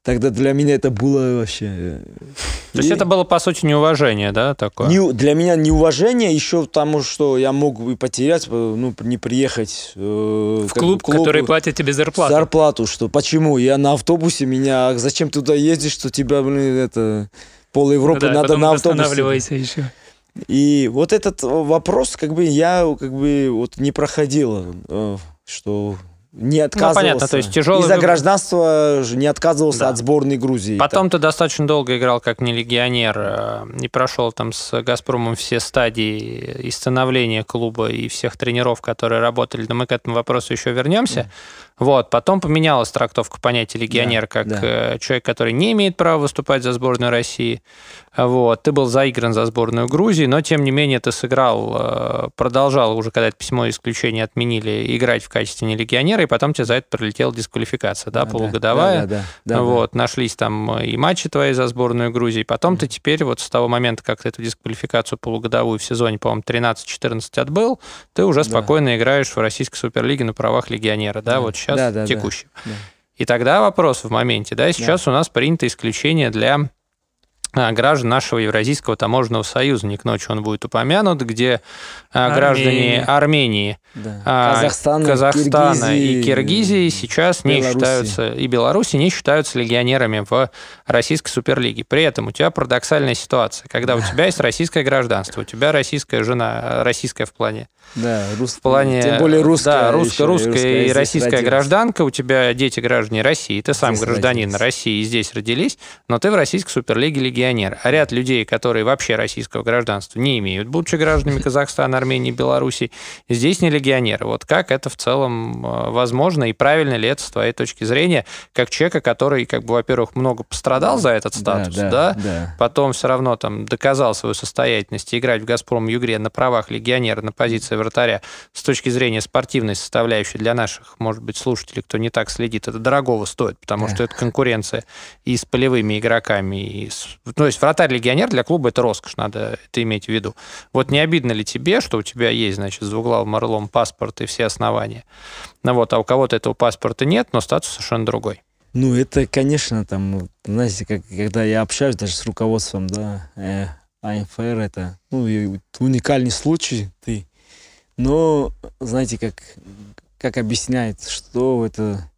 тогда для меня это было вообще... Э, То есть и... это было, по сути, неуважение, да, такое? Не, для меня неуважение еще потому, что я мог и потерять, э, ну, не приехать... Э, в клуб, клуб, который платит тебе зарплату. Зарплату, что почему? Я на автобусе, меня... Зачем туда ездишь, что тебя, блин, это... Пол Европы ну, да, надо на автобусе. еще. И вот этот вопрос, как бы, я, как бы, вот не проходил, э, что не отказывался. Ну, понятно, то есть тяжелый Из-за выбор... гражданства не отказывался да. от сборной Грузии. Потом так. ты достаточно долго играл как не легионер э, и прошел там с «Газпромом» все стадии и становления клуба и всех тренеров, которые работали. Но мы к этому вопросу еще вернемся. Mm. Вот. Потом поменялась трактовка понятия легионер да, как да. Э, человек, который не имеет права выступать за сборную России. Вот. Ты был заигран за сборную Грузии, но тем не менее ты сыграл, э, продолжал уже, когда это письмо исключения отменили, играть в качестве не легионера, и потом тебе за это прилетела дисквалификация, да, да полугодовая. Да, да, да, да, вот. Да. Нашлись там и матчи твои за сборную Грузии. Потом да. ты теперь вот с того момента, как ты эту дисквалификацию полугодовую в сезоне, по-моему, 13-14 отбыл, ты уже да. спокойно играешь в российской суперлиге на правах легионера, да, да. вот сейчас да, да, текущем. Да, да. И тогда вопрос в моменте, да, сейчас да. у нас принято исключение для граждан нашего Евразийского таможенного союза. Не к ночи он будет упомянут, где а, Армения. граждане Армении, да. А, Казахстана, Казахстана Киргизии, и Киргизии сейчас Беларуси. не считаются, и Беларуси не считаются легионерами в российской суперлиге. При этом у тебя парадоксальная ситуация, когда у тебя есть российское гражданство, у тебя российская жена, российская в плане да, рус... в плане... Тем более русская. Да, русско, русская, русская и российская родилась. гражданка, у тебя дети граждане России, ты сам здесь гражданин родились. России и здесь родились, но ты в российской суперлиге легионер. А ряд людей, которые вообще российского гражданства не имеют, будучи гражданами Казахстана, Армении, Беларуси, здесь не легионеры. Вот как это в целом э, возможно и правильно ли это с твоей точки зрения, как человека, который, как бы, во-первых, много пострадал за этот статус, да, да, да? да. потом все равно там доказал свою состоятельность и играть в «Газпром Югре» на правах легионера на позиции вратаря с точки зрения спортивной составляющей для наших, может быть, слушателей, кто не так следит, это дорогого стоит, потому что это конкуренция и с полевыми игроками, и с... Ну, то есть вратарь-легионер для клуба это роскошь, надо это иметь в виду. Вот не обидно ли тебе, что у тебя есть, значит, с двуглавым орлом паспорт и все основания, ну вот, а у кого-то этого паспорта нет, но статус совершенно другой? Ну, это, конечно, там, знаете, как, когда я общаюсь даже с руководством, да, э, АМФР, это ну, уникальный случай, ты но, знаете, как, как объясняет, что это...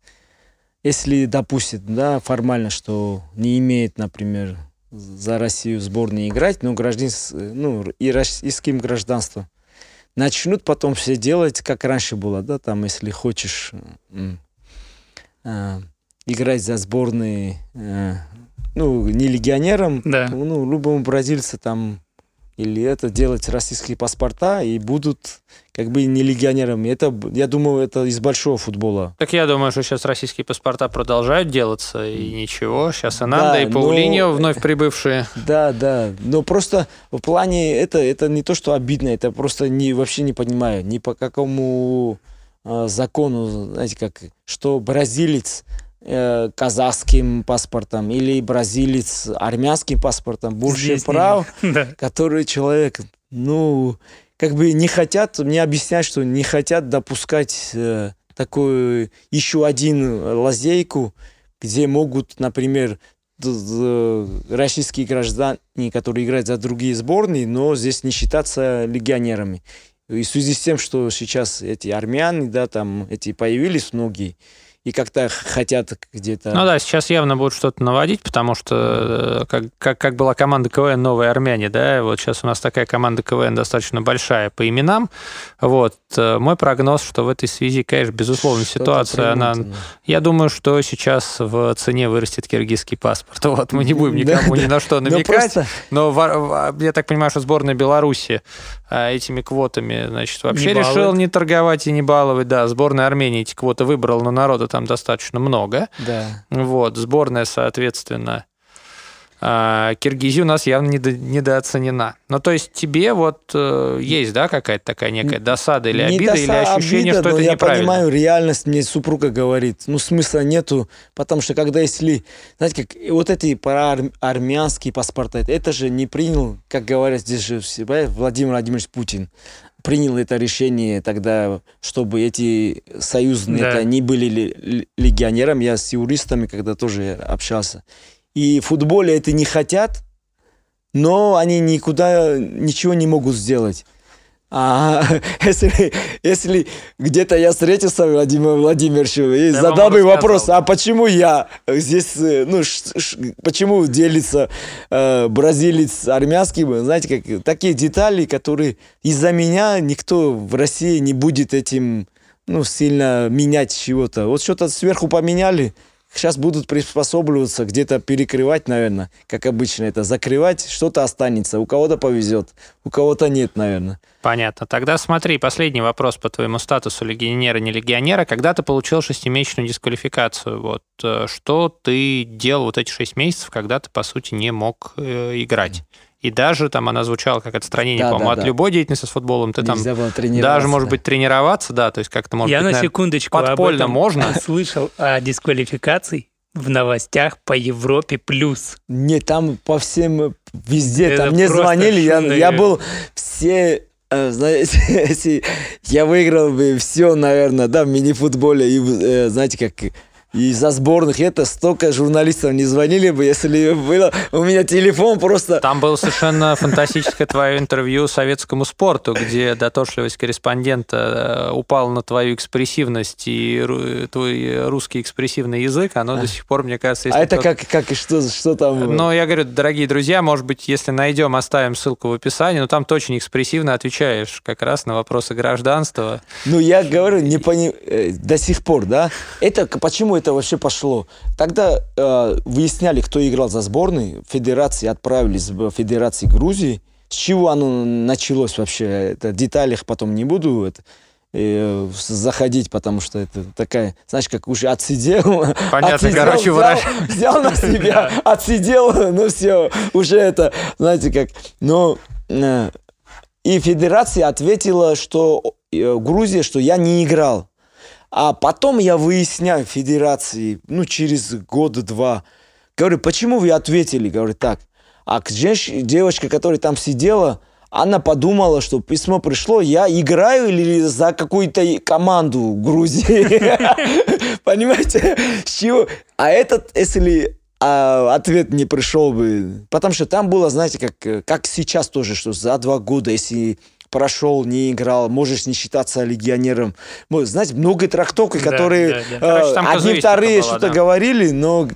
Если допустит, да, формально, что не имеет, например, за Россию сборной играть, но граждан, ну, и российским гражданством, начнут потом все делать, как раньше было, да, там, если хочешь э, играть за сборные, э, ну, не легионером, да. ну, любому бразильцу там или это делать российские паспорта и будут как бы не легионерами. Это, я думаю, это из большого футбола. Так я думаю, что сейчас российские паспорта продолжают делаться, и ничего. Сейчас Ананда да, и Паулиньо но... вновь прибывшие. *laughs* Да, да. Но просто в плане это, это не то, что обидно, это просто не, вообще не понимаю. Ни по какому э, закону, знаете, как, что бразилец э, казахским паспортом или бразилец армянским паспортом больше Здесь прав, *laughs* да. которые человек, ну, как бы не хотят, мне объяснять, что не хотят допускать э, такую еще один лазейку, где могут, например, российские граждане, которые играют за другие сборные, но здесь не считаться легионерами. И в связи с тем, что сейчас эти армяне, да, там эти появились многие, и как-то хотят где-то... Ну да, сейчас явно будут что-то наводить, потому что э, как, как, как была команда КВН «Новые армяне», да, вот сейчас у нас такая команда КВН достаточно большая по именам, вот. Э, мой прогноз, что в этой связи, конечно, безусловно, ситуация, она... Я думаю, что сейчас в цене вырастет киргизский паспорт. *laughs* Вот, мы не будем никому ни на что намекать, но я так понимаю, что сборная Беларуси э, этими квотами, значит, вообще решил не торговать и не баловать, да, сборная Армении эти квоты выбрала, но народа там достаточно много. Да. Вот, сборная, соответственно, а, Киргизия у нас явно недо, недооценена. Ну, то есть тебе вот э, есть, да, какая-то такая некая досада или не обида, доса, или ощущение, обида, что это я неправильно? Я понимаю реальность, мне супруга говорит, ну, смысла нету, потому что когда если, знаете, как вот эти армянские паспорта, это же не принял, как говорят здесь же все, Владимир Владимирович Путин принял это решение тогда, чтобы эти союзные да. не были легионерами. Я с юристами когда тоже общался. И в футболе это не хотят, но они никуда ничего не могут сделать. А *laughs* если, если где-то я встретился с Владимиром Владимировичем и я задал бы вопрос, а почему я здесь, э, ну, ш, ш, почему делится э, бразилец с армянским, знаете, как такие детали, которые из-за меня никто в России не будет этим, ну, сильно менять чего-то. Вот что-то сверху поменяли, сейчас будут приспосабливаться, где-то перекрывать, наверное, как обычно это, закрывать, что-то останется. У кого-то повезет, у кого-то нет, наверное. Понятно. Тогда смотри, последний вопрос по твоему статусу легионера, не легионера. Когда ты получил шестимесячную дисквалификацию, вот э, что ты делал вот эти шесть месяцев, когда ты, по сути, не мог э, играть? И даже там она звучала как отстранение, да, по-моему, да, от да. любой деятельности с футболом. Ты Нельзя там даже, может быть, тренироваться, да, то есть как-то, может Я быть, на секундочку подпольно об этом можно. *laughs* слышал о дисквалификации в новостях по Европе плюс. Не, там по всем, везде, Это там мне звонили, я, я был все э, знаете, если *laughs* я выиграл бы все, наверное, да, в мини-футболе, и, э, знаете, как и за сборных это столько журналистов не звонили бы, если было у меня телефон просто... Там было совершенно фантастическое твое интервью советскому спорту, где дотошливость корреспондента э, упала на твою экспрессивность и твой русский экспрессивный язык, оно а. до сих пор, мне кажется... А это как, как и что, что там? Ну, я говорю, дорогие друзья, может быть, если найдем, оставим ссылку в описании, но там ты очень экспрессивно отвечаешь как раз на вопросы гражданства. Ну, я говорю, не пони... Э, до сих пор, да? Это почему это вообще пошло? Тогда э, выясняли, кто играл за сборной, федерации отправились в федерации Грузии. С чего оно началось вообще? Это деталях потом не буду это, э, заходить, потому что это такая, знаешь, как уже отсидел. Понятно, отсидел, короче, взял, взял на себя, *laughs* отсидел, ну все, уже это, знаете, как, ну, э, и федерация ответила, что э, Грузия, что я не играл. А потом я выясняю федерации, ну, через год-два, говорю, почему вы ответили? Говорю, так. А женщ... девочка, которая там сидела, она подумала, что письмо пришло, я играю или за какую-то команду Грузии. *laughs* Понимаете? С чего? А этот, если а ответ не пришел бы. Потому что там было, знаете, как, как сейчас тоже, что за два года, если прошел, не играл, можешь не считаться легионером. Знаете, много трактовок, которые да, да, да. Короче, одни вторые что-то да. говорили, но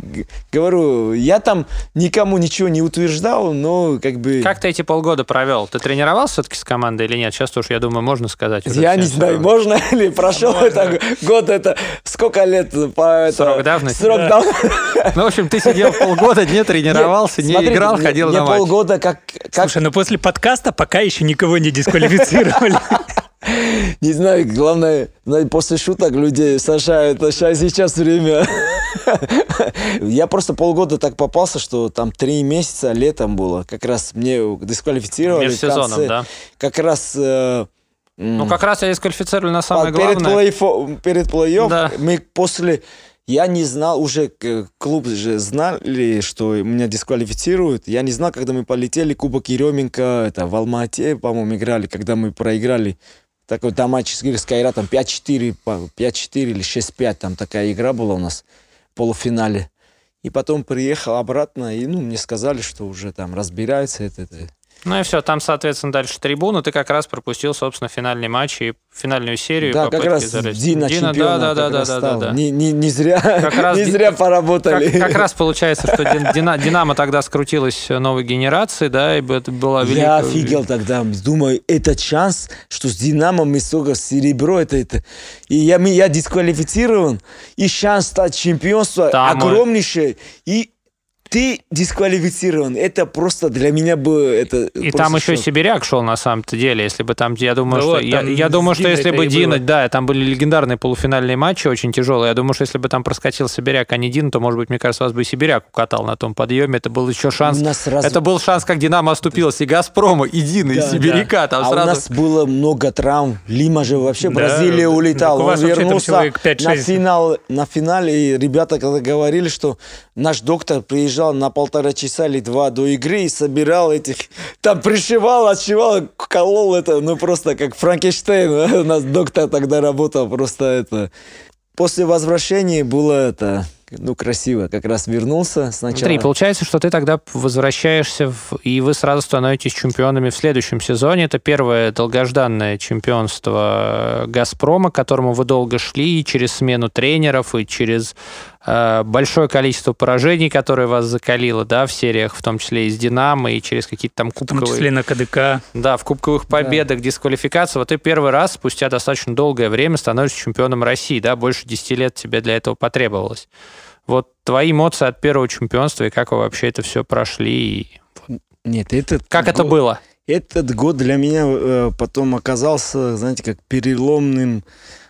говорю, я там никому ничего не утверждал, но как бы... Как ты эти полгода провел? Ты тренировался все-таки с командой или нет? Сейчас тоже, я думаю, можно сказать. Я не знаю, можно *laughs* ли прошел можно. это год, это сколько лет по это... Срок давности. Срок да. давности. Ну, в общем, ты сидел полгода, не *laughs* тренировался, не играл, ходил на матч. полгода как... Слушай, ну после подкаста пока еще никого не дисквалифицировали квалифицировали. Не знаю, главное, после шуток людей сажают, а сейчас время. Я просто полгода так попался, что там три месяца летом было. Как раз мне дисквалифицировали. Межсезоном, да? Как раз... Э, ну, как раз я дисквалифицировали на самое главное. Перед плей-офф, перед плей да. мы после я не знал, уже клуб же знали, что меня дисквалифицируют. Я не знал, когда мы полетели, Кубок Еременко, это в Алмате, по-моему, играли, когда мы проиграли такой матч с Кайратом 5-4, 5-4 или 6-5, там такая игра была у нас в полуфинале. И потом приехал обратно, и ну, мне сказали, что уже там разбираются это, это Ну и все, там, соответственно, дальше трибуна. Ты как раз пропустил, собственно, финальный матч и финальную серию. Да, как раз залезть. Дина, Дина чемпионом да, да, да, да, стал. да, да. Не, не, не зря, Как раз *laughs* не зря поработали. Как, как раз получается, что Дин- *laughs* Дина- Динамо тогда скрутилась новой генерации, да, и это была Я великая... офигел тогда. Думаю, этот шанс, что с Динамо мы столько серебро, это, это. И я, я дисквалифицирован, и шанс стать чемпионством Там, огромнейший. И ты дисквалифицирован. Это просто для меня было... Это И там еще шок. Сибиряк шел на самом-то деле, если бы там, я думаю, Ну что вот, я, я думаю, что если бы и Дина, было. да, там были легендарные полуфинальные матчи, очень тяжелые. Я думаю, что если бы там проскочил Сибиряк, а не Дина, то, может быть, мне кажется, вас бы и Сибиряк укатал на том подъеме. Это был еще шанс. У нас сразу- Это был шанс, как Динамо оступилось и Газпрома, и Дина, и Да, Сибиряка. да. Там а сразу... у нас было много травм. Лима же вообще Да, Бразилия улетал. Он вернулся человек 5-6. на финал, на финале. И ребята когда говорили, что наш доктор приезжал на полтора часа или два до игры и собирал этих, там пришивал, отшивал, колол это, ну просто как Франкенштейн. *laughs* У нас доктор тогда работал, просто это. После возвращения было это, ну красиво. Как раз вернулся сначала. Смотри, получается, что ты тогда возвращаешься, в- и вы сразу становитесь чемпионами в следующем сезоне. Это первое долгожданное чемпионство «Газпрома», к которому вы долго шли, и через смену тренеров, и через большое количество поражений, которые вас закалило, да, в сериях, в том числе и с «Динамо», и через какие-то там В том кубковые... числе на КДК. Да, в кубковых победах, дисквалификации. Вот ты первый раз спустя достаточно долгое время становишься чемпионом России, да, больше 10 лет тебе для этого потребовалось. Вот твои эмоции от первого чемпионства и как вы вообще это все прошли, и Нет, этот как это год- было? Этот год для меня э, потом оказался, знаете, как переломным э,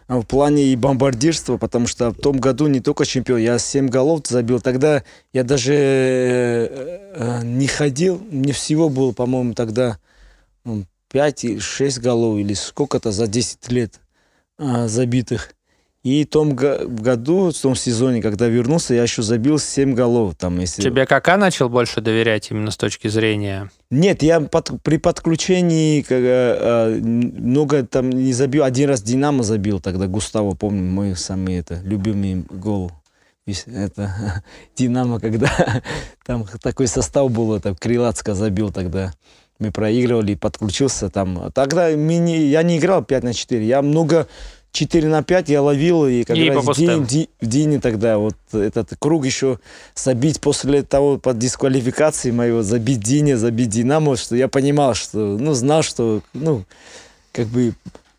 в плане и бомбардирства, потому что в том году не только чемпион, я 7 голов забил. Тогда я даже э, э, не ходил, мне всего было, по-моему, тогда 5 или 6 голов или сколько-то за 10 лет а, забитых. И в том го- году, в том сезоне, когда вернулся, я еще забил 7 голов. Там, если... Тебе Кака начал больше доверять именно с точки зрения? Нет, я под- при подключении как, э, э, много там не забил. Один раз Динамо забил тогда, Густаво, помню, мой самый это, любимый гол. Это *laughs* Динамо, когда *laughs* там такой состав был, это Крилацко забил тогда. Мы проигрывали, подключился там. Тогда мы не- я не играл 5 на 4, я много 4 на 5 я ловил, и как И раз в пустым. Ди- Ди- в Дине тогда вот этот круг еще забить после того под дисквалификации моего, забить Дине, забить Динамо, что я понимал, что, ну, знал, что, ну, как бы,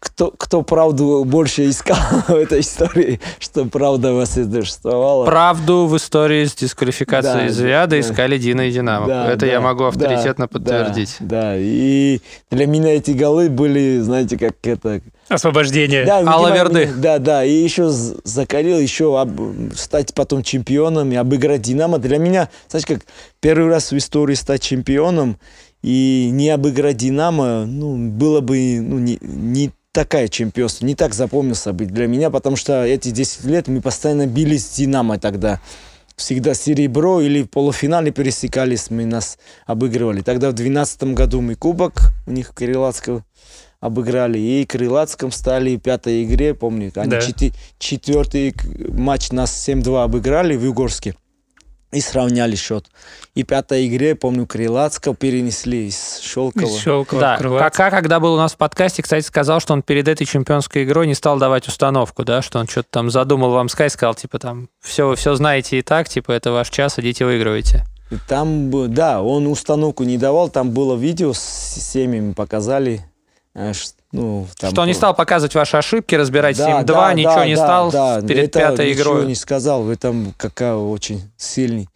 кто, кто правду больше искал *laughs* в этой истории, что правда восторжествовала. Правду в истории с дисквалификацией Да, из да, да. искали Дина и Динамо. Да, это да, я могу да, авторитетно да, подтвердить. Да, и для меня эти голы были, знаете, как это, Освобождение. Да, Алла Верды. Да, да, и еще закалил, еще об- стать потом чемпионом и обыграть Динамо. Для меня, знаешь, как первый раз в истории стать чемпионом и не обыграть Динамо, ну, было бы ну, не, не такая чемпионство, не так запомнился бы для меня, потому что эти 10 лет мы постоянно бились с Динамо тогда. Всегда серебро или в полуфинале пересекались, мы нас обыгрывали. Тогда в 2012 году мы кубок у них Крилатского обыграли. И Крылатском стали в пятой игре, помню, они Да. четвертый матч нас 7-2 обыграли в Югорске и сравняли счет. И пятой игре, помню, Крылатского перенесли из Шелкова. Из Щелкова Да. Кака, когда был у нас в подкасте, кстати, сказал, что он перед этой чемпионской игрой не стал давать установку, да, что он что-то там задумал вам сказать, сказал, типа, там, все, вы все знаете и так, типа, это ваш час, идите выигрывайте. И Там, да, он установку не давал, там было видео с семьями, показали. Ну, там что он не стал показывать ваши ошибки, разбирать Да, 7-2, да, ничего да, не да, стал да, перед это пятой ничего игрой. не сказал. В этом какая очень сильный,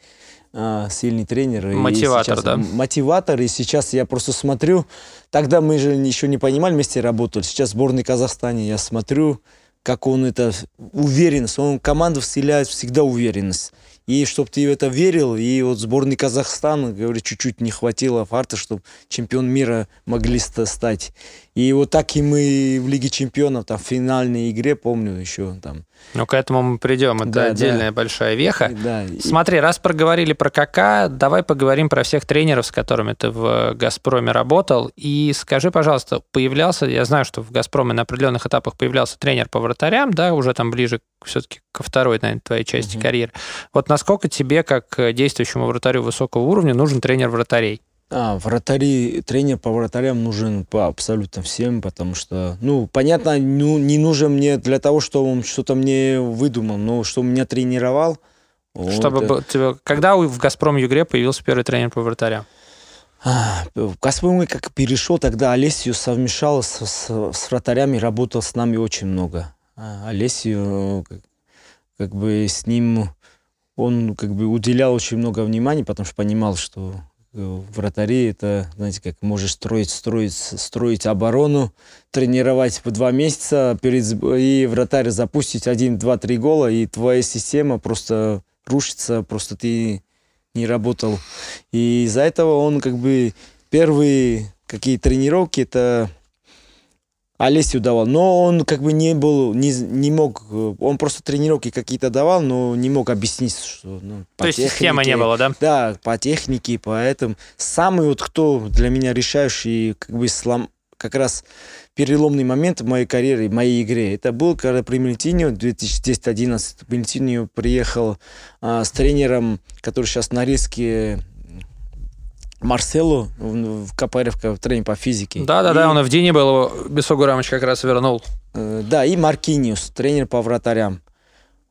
а, сильный тренер. И Мотиватор, сейчас- да. Мотиватор. И сейчас я просто смотрю. Тогда мы же еще не понимали, вместе работали. Сейчас сборной Казахстане я смотрю, как он это уверенность. Он команду вселяет всегда уверенность. И чтобы ты в это верил, и вот сборной Казахстана, говорю, чуть-чуть не хватило фарта, чтобы чемпион мира могли ста- стать. И вот так и мы в Лиге чемпионов, там, в финальной игре, помню еще, там, Ну, к этому мы придем, это Да, да. отдельная большая веха. да. Смотри, раз проговорили про КК, давай поговорим про всех тренеров, с которыми ты в «Газпроме» работал. И скажи, пожалуйста, появлялся, я знаю, что в «Газпроме» на определенных этапах появлялся тренер по вратарям, да, уже там ближе все-таки ко второй, наверное, твоей части Мгм. карьеры. Вот насколько тебе, как действующему вратарю высокого уровня, нужен тренер вратарей? А, вратари, тренер по вратарям нужен по абсолютно всем, потому что, ну, понятно, ну, не нужен мне для того, чтобы он что-то мне выдумал, но что меня тренировал. Чтобы вот, тебе, когда в Газпром Югре появился первый тренер по вратарям? А, в Газпром как перешел, тогда Олесию совмещал с, с, с вратарями, работал с нами очень много. А, Олесию, как, как бы с ним он как бы уделял очень много внимания, потому что понимал, что Э, вратари это, знаете, как можешь строить, строить, строить оборону, тренировать по два месяца, перед, и вратарь запустить один, два, три гола, и твоя система просто рушится, просто ты не работал. И из-за этого он как бы первые какие тренировки, это Олесю давал. Но он как бы не был, не, не мог, он просто тренировки какие-то давал, но не мог объяснить, что... Ну, по То есть технике, системы не было, да? Да, по технике, поэтому самый вот кто для меня решающий, как бы слом, как раз переломный момент в моей карьере, в моей игре. Это был, когда при Мельтиньо 2010-2011 Мельтиньо приехал а, с тренером, который сейчас на риске Марселу в КПРФ тренинг по физике. Да-да-да, и... он в Дине был, Бесогу Рамыч как раз вернул. Э, да, и Маркиниус, тренер по вратарям.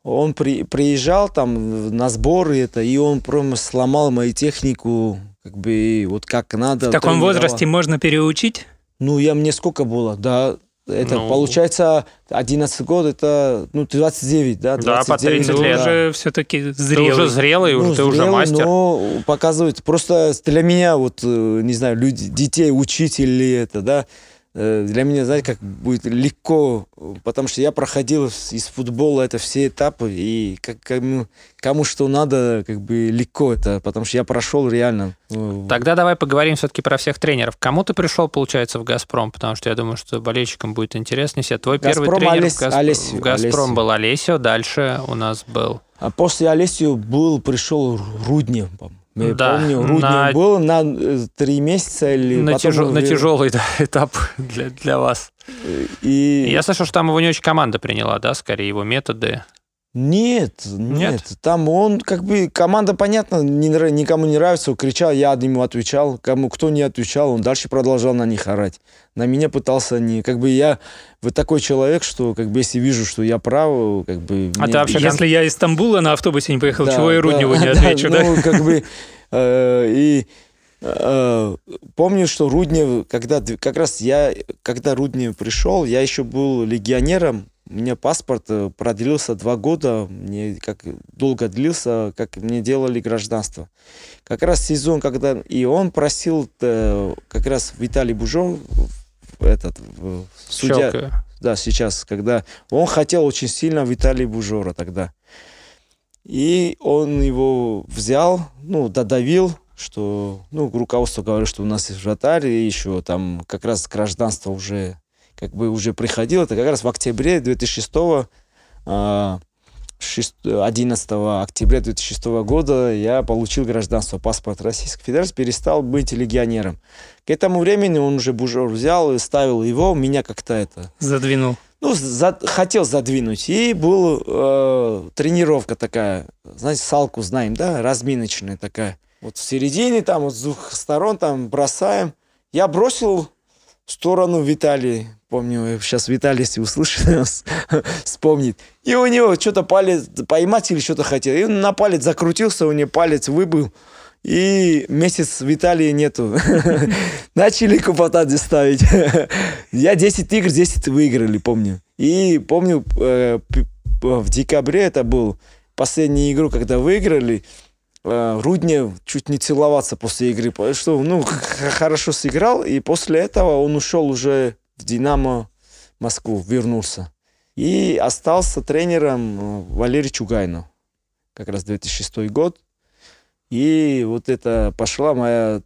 Он при, приезжал там на сборы это, и он прямо сломал мою технику, как бы вот как надо. В таком возрасте можно переучить? Ну, я мне сколько было, да, это ну... получается 11 год, это ну 29, да? 29, да, по 30 ну, лет. уже все-таки зрелый. Ты уже зрелый, ну, ты зрелый, уже мастер. Но показывает. Просто для меня, вот, э, не знаю, люди, детей учить или это, да, для меня, знаете, как будет легко, потому что я проходил из футбола это все этапы, и как, кому, кому что надо, как бы легко это, потому что я прошел реально. Э, Тогда давай поговорим все-таки про всех тренеров. Кому ты пришел, получается, в «Газпром»? Потому что я думаю, что болельщикам будет интересно. Если твой «Газпром» первый тренер Олес... в, Газ... Олесю, в «Газпром» Олесю. был Олесио, дальше у нас был... А после Олесио был, пришел Руднев, я да, помню, Руднев на... был на э, три месяца или на, потом... тяж... на тяжелый да, *laughs* этап для, для вас. И... Я слышал, что там его не очень команда приняла, да, скорее его методы. Нет, нет, нет. Там он, как бы, команда, понятно, не, никому не нравится, кричал, я ему отвечал. Кому кто не отвечал, он дальше продолжал на них орать. На меня пытался не... Как бы я вот такой человек, что, как бы, если вижу, что я прав, как бы... А мне... ты вообще, если я из Стамбула на автобусе не поехал, да, чего я Рудневу да, не *laughs* отвечу, да? Ну, как бы... Э, и помню, что Руднев, когда как раз я, когда Руднев пришел, я еще был легионером, у меня паспорт э, продлился два года, мне как долго длился, как мне делали гражданство. Как раз сезон, когда и он просил э, как раз Виталий Бужов, этот судья, Щелка. да, сейчас, когда он хотел очень сильно Виталий Бужора тогда. И он его взял, ну, додавил, что, ну, руководство говорит, что у нас есть вратарь, и еще там как раз гражданство уже как бы уже приходил, это как раз в октябре 2006 11 а, октября 2006 года я получил гражданство, паспорт Российской Федерации, перестал быть легионером. К этому времени он уже бужор взял и ставил его, меня как-то это... Задвинул. Ну, за, хотел задвинуть. И была э, тренировка такая, знаете, салку знаем, да, разминочная такая. Вот в середине, там, вот с двух сторон, там, бросаем. Я бросил в сторону Виталия. Помню, сейчас Виталий, если услышит, *laughs* вспомнит. И у него что-то палец поймать или что-то хотел. И на палец закрутился, у него палец выбыл. И месяц Виталия нету. *laughs* Начали купотади ставить. *laughs* Я 10 игр, 10 выиграли, помню. И помню, э, в декабре это был последнюю игру, когда выиграли. Э, Руднев чуть не целоваться после игры, потому что, ну, хорошо сыграл, и после этого он ушел уже в «Динамо» Москву, вернулся. И остался тренером э, Валерий Чугайно, как раз 2006 год. И вот это пошла моя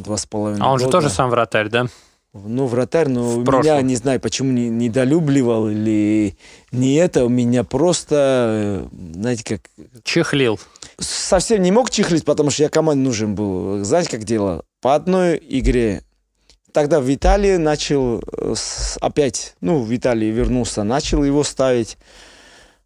два с половиной А он года. же тоже сам вратарь, да? Ну, вратарь, но в меня, не знаю, почему не, недолюбливал или не это, у меня просто, э, знаете, как... Чехлил совсем не мог чехлить, потому что я команде нужен был. Знаете, как дело? По одной игре. Тогда в Италии начал э, опять, ну, в Италии вернулся, начал его ставить.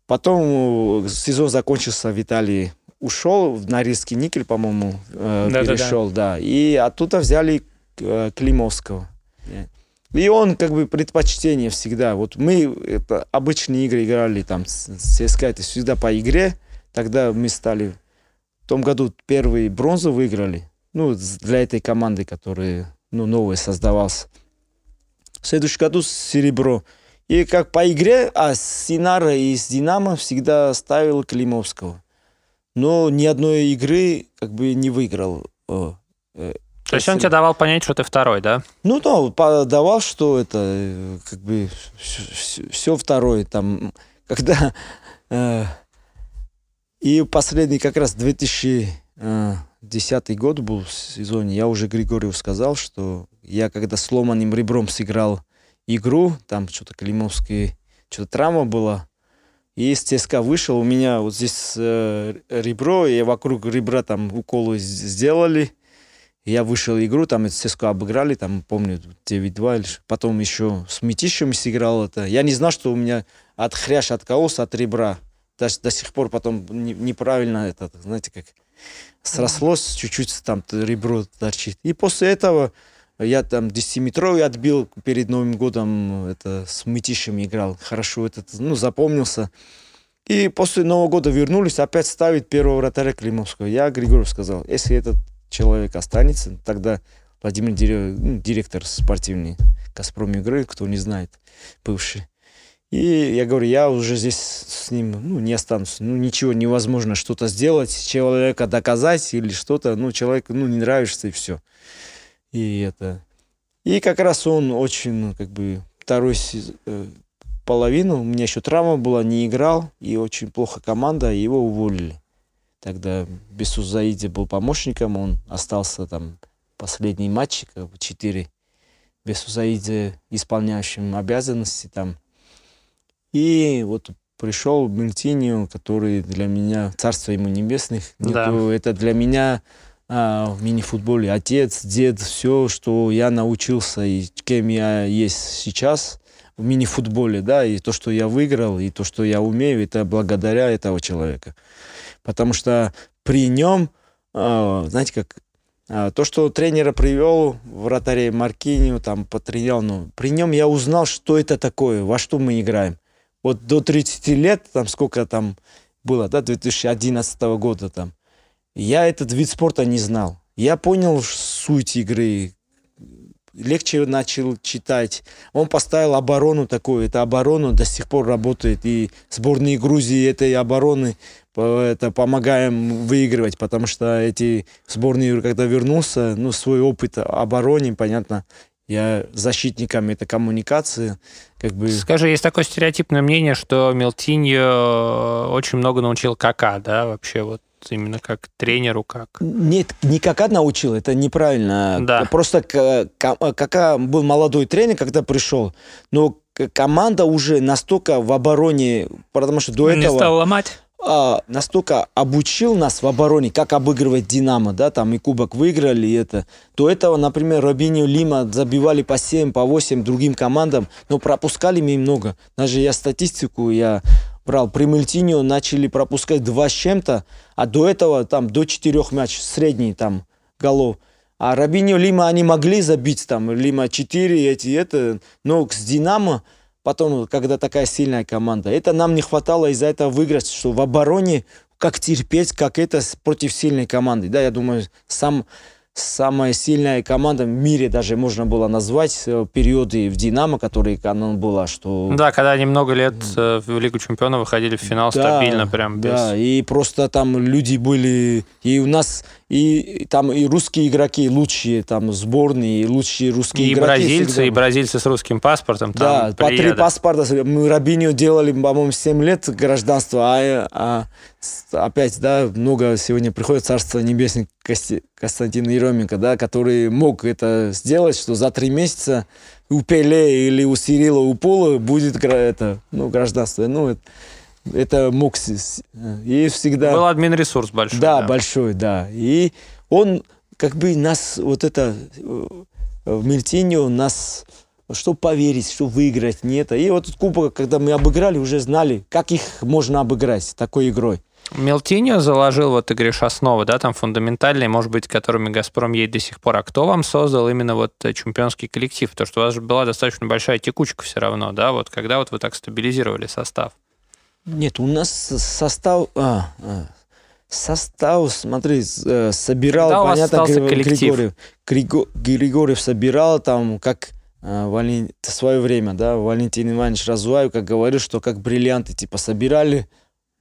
Потом э, сезон закончился в Италии. ушел в Норильский никель, по-моему, э, Да-да-да. перешел, да. И оттуда взяли Климовского. И он как бы предпочтение всегда. Вот мы это, обычные игры играли там с ЦСКА, это всегда по игре. Тогда мы стали в том году первый бронзу выиграли. Ну, для этой команды, которая ну, новая создавался. В следующем году серебро. И как по игре, а с Синара и с Динамо всегда ставил Климовского. Но ни одной игры как бы не выиграл. Э, э, То есть он тебе давал понять, что ты второй, да? ну да, подавал, что это э, как бы все второе там, когда э, и последний как раз 2010 год был в сезоне, я уже Григорию сказал, что я когда сломанным ребром сыграл игру, там что-то Климовский, что-то травма была, и из ЦСКА вышел, у меня вот здесь э, ребро, и вокруг ребра там уколы сделали, я вышел в игру, там ЦСКА обыграли, там, помню, 9-2, или потом еще с Митищем сыграл это. Я не знал, что у меня от хрящ откололся от ребра. Даже до сих пор потом не- неправильно это, знаете, как срослось, чуть-чуть там ребро торчит. И после этого я там 10-метровый отбил перед Новым годом, это с Мытищем играл. Хорошо этот, ну, запомнился. И после Нового года вернулись, опять ставить первого вратаря Климовского. Я Григорию сказал, если этот человек останется, тогда Владимир Дире- ну, директор спортивный Газпром игры, кто не знает, бывший. И я говорю, я уже здесь с ним ну, не останусь. Ну, ничего невозможно что-то сделать, человека доказать или что-то. Ну, человеку ну, не нравишься и все. И это... И как раз он очень, ну, как бы, второй э, половину, у меня еще травма была, не играл, и очень плохо команда, его уволили. Тогда Бесус Заиди был помощником, он остался там последний матч, как бы четыре. Бесус Заиди исполняющим обязанности там. И вот пришел Мельтинию, который для меня, царство ему небесных, Да. нету- это для меня а, в мини-футболе отец, дед, все, что я научился и кем я есть сейчас в мини-футболе, да, и то, что я выиграл, и то, что я умею, это благодаря этого человека. Потому что при нем, а, знаете, как а, то, что тренера привел, вратарей Маркинию, там, потренировал, ну, при нем я узнал, что это такое, во что мы играем. Вот до 30 лет, там, сколько там было, да, 2011 года там, я этот вид спорта не знал. Я понял суть игры, легче начал читать. Он поставил оборону такую, эта оборона до сих пор работает. И сборные Грузии этой обороны это помогаем выигрывать, потому что эти сборные, когда вернулся, ну, свой опыт обороны, понятно, я защитником это коммуникации, как бы... Скажи, есть такое стереотипное мнение, что Мелтиньо очень много научил Кака, да, вообще вот именно как тренеру, как... Нет, не Кака научил, это неправильно. Да. Просто ка- Кака был молодой тренер, когда пришел, но команда уже настолько в обороне, потому что до Не этого стал ломать. А, настолько обучил нас в обороне, как обыгрывать Динамо, да, там и кубок выиграли, и это. До этого, например, Робиньо, Лима забивали по 7, по 8 другим командам, но пропускали мы много. Даже я статистику я брал, при Мельтиньо начали пропускать 2 с чем-то, а до этого там до 4 мяч, средний там голов. А Робиньо, Лима они могли забить там, Лима 4, эти, это, но с Динамо Потом, когда такая сильная команда, это нам не хватало из-за этого выиграть, что в обороне как терпеть, как это против сильной команды. Да, я думаю, сам, самая сильная команда в мире даже можно было назвать э, периоды в Динамо, которые она была, что... Да, когда они много лет э, в Лигу Чемпионов выходили в финал Да, стабильно, прям без... Да, и просто там люди были, и у нас, и, там и русские игроки лучшие, там сборные, и лучшие русские И игроки. бразильцы, всегда и бразильцы с русским паспортом. Да, Там по три паспорта. Мы Рабиню делали, по-моему, 7 лет гражданства, а, а опять, да, много сегодня приходит Царство Небесное Кости- Константин Еременко, да, который мог это сделать, что за три месяца у Пеле или у Сирила, у Пола будет это, ну, гражданство. Ну, это, это мог... И всегда... Был админ-ресурс большой. Да, большой, да. И он как бы нас, вот это, э, в Мельтиньо нас, что поверить, что выиграть, нет. И вот кубок, когда мы обыграли, уже знали, как их можно обыграть такой игрой. Мелтиньо заложил, вот ты говоришь, основы, да, там фундаментальные, может быть, которыми «Газпром» едет до сих пор. А кто вам создал именно вот э, чемпионский коллектив? Потому что у вас же была достаточно большая текучка все равно, да, вот когда вот вы так стабилизировали состав? Нет, у нас состав... А, а, состав, смотри, э, собирал, Когда понятно, Григорьев. Григорьев, Григорьев собирал там, как э, Вален... в свое время, да, Валентин Иванович Разуаев, как говорил, что как бриллианты, типа, собирали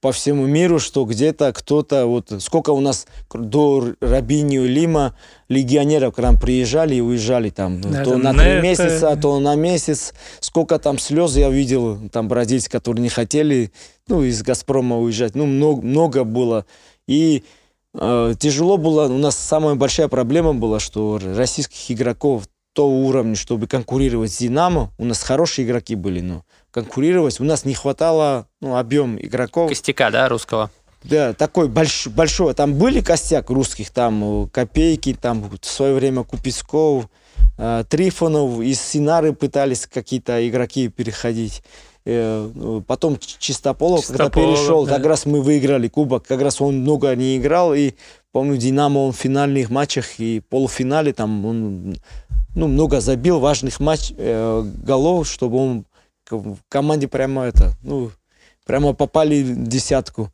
по всему миру, что где-то кто-то, вот сколько у нас до Рабинию Лима легионеров к нам приезжали и уезжали там, да, то на три месяца, то на месяц, сколько там слез я видел, там бразильцы, которые не хотели, ну, из Газпрома уезжать, ну, много, много было, и э, тяжело было, у нас самая большая проблема была, что российских игроков то уровня, чтобы конкурировать с Динамо, у нас хорошие игроки были, но конкурировать. У нас не хватало ну, объем игроков. Костяка, да, русского? Да, такой больш, большой. Там были костяк русских, там Копейки, там в свое время Купецков, э, Трифонов, из Синары пытались какие-то игроки переходить. Э, ну, потом Чистополов, Чистополов, когда перешел, да. как раз мы выиграли кубок, как раз он много не играл, и помню, Динамо он в финальных матчах и полуфинале там он ну, много забил важных матч, э, голов, чтобы он в команде прямо это, ну, прямо попали в десятку.